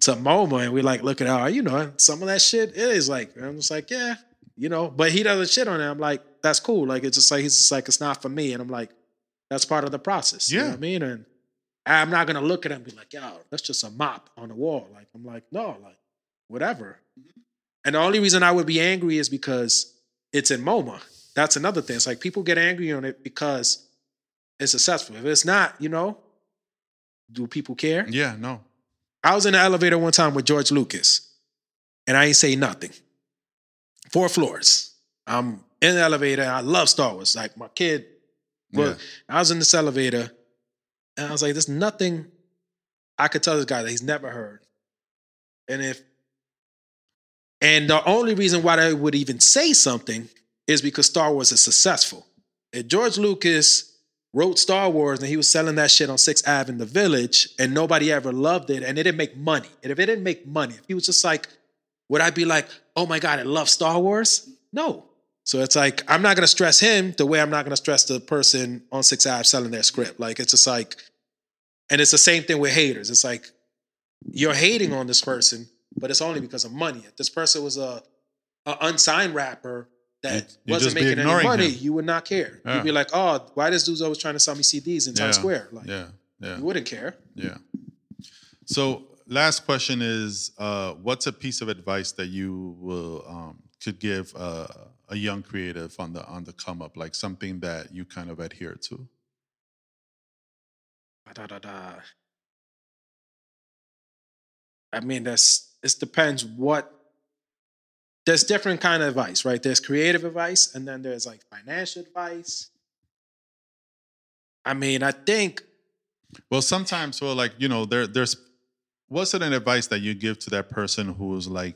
[SPEAKER 3] to MoMA and we like look at how you know some of that shit it is like I'm just like yeah you know but he doesn't shit on it I'm like that's cool like it's just like he's just like it's not for me and I'm like that's part of the process you know
[SPEAKER 2] Yeah.
[SPEAKER 3] what I mean and I'm not gonna look at him and be like yo that's just a mop on the wall like I'm like no like whatever mm-hmm. and the only reason I would be angry is because it's in MoMA that's another thing it's like people get angry on it because it's successful if it's not you know do people care
[SPEAKER 2] yeah, no.
[SPEAKER 3] I was in the elevator one time with George Lucas, and I ain't say nothing. Four floors. I'm in the elevator. I love Star Wars. Like my kid. Well,
[SPEAKER 2] Yeah.
[SPEAKER 3] I was in this elevator, and I was like, "There's nothing I could tell this guy that he's never heard." And if, and the only reason why they would even say something is because Star Wars is successful. If George Lucas wrote Star Wars and he was selling that shit on Sixth Ave in the Village, and nobody ever loved it, and it didn't make money. And if it didn't make money, if he was just like, would I be like, "Oh my god, I love Star Wars"? No. So it's like I'm not gonna stress him the way I'm not gonna stress the person on Six Ave selling their script. Like it's just like, and it's the same thing with haters. It's like you're hating on this person, but it's only because of money. If this person was a, a unsigned rapper that
[SPEAKER 2] You-
[SPEAKER 3] wasn't making any money,
[SPEAKER 2] him.
[SPEAKER 3] you would not care.
[SPEAKER 2] Yeah.
[SPEAKER 3] You'd be like, oh, why this dude's always trying to sell me CDs in Times
[SPEAKER 2] Yeah.
[SPEAKER 3] Square? Like
[SPEAKER 2] Yeah. Yeah.
[SPEAKER 3] you wouldn't care.
[SPEAKER 2] Yeah. So last question is uh, what's a piece of advice that you will um, could give uh, a young creative on the on the come up, like something that you kind of adhere to?
[SPEAKER 3] Da, da, da. I mean, that's it depends what there's different kind of advice, right? There's creative advice, and then there's like financial advice. I mean, I think
[SPEAKER 2] Well, sometimes, well, like you know, there there's what's it an advice that you give to that person who's like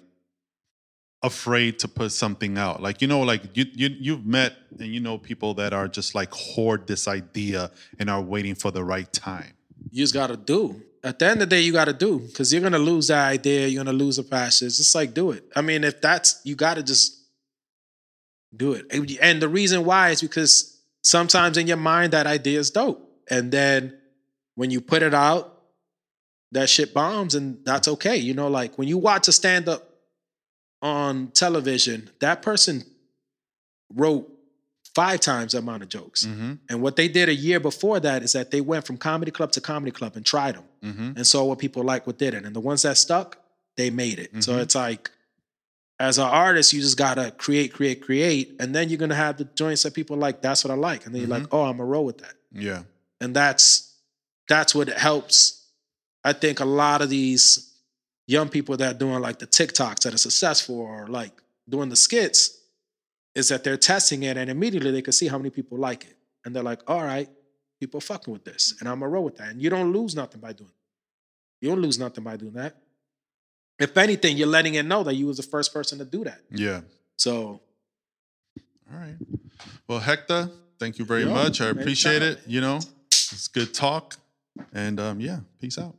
[SPEAKER 2] afraid to put something out? Like you know, like you you you've met and you know people that are just like hoard this idea and are waiting for the right time.
[SPEAKER 3] you just gotta do. At the end of the day, you gotta do because you're gonna lose that idea. You're gonna lose a passion. It's just like do it. I mean, if that's you gotta just do it. And- And the reason why is because sometimes in your mind that idea is dope, and then when you put it out, that shit bombs, and that's okay. You know, like when you watch a stand up on television, that person wrote five times the amount of jokes.
[SPEAKER 2] Mm-hmm.
[SPEAKER 3] And what they did a year before that is that they went from comedy club to comedy club and tried them
[SPEAKER 2] Mm-hmm.
[SPEAKER 3] and saw what people like what didn't. And the ones that stuck, they made it. So
[SPEAKER 2] Mhm.
[SPEAKER 3] it's like, as an artist, you just gotta create, create, create, and then you're gonna have the joints that people like. That's what I like, and then you're like, oh, I'm a roll with that,
[SPEAKER 2] Yeah.
[SPEAKER 3] and that's that's what helps. I think a lot of these young people that are doing like the TikToks that are successful or like doing the skits is that they're testing it and immediately they can see how many people like it. And they're like, all right, people fucking with this. And I'm gonna roll with that. And you don't lose nothing by doing it. You don't lose nothing by doing that. If anything, you're letting it know that you was the first person to do that.
[SPEAKER 2] Yeah.
[SPEAKER 3] So
[SPEAKER 2] All right. Well, Hector, thank you very
[SPEAKER 3] Yo,
[SPEAKER 2] much. I appreciate it. You know, it's good talk. And um, yeah, peace out.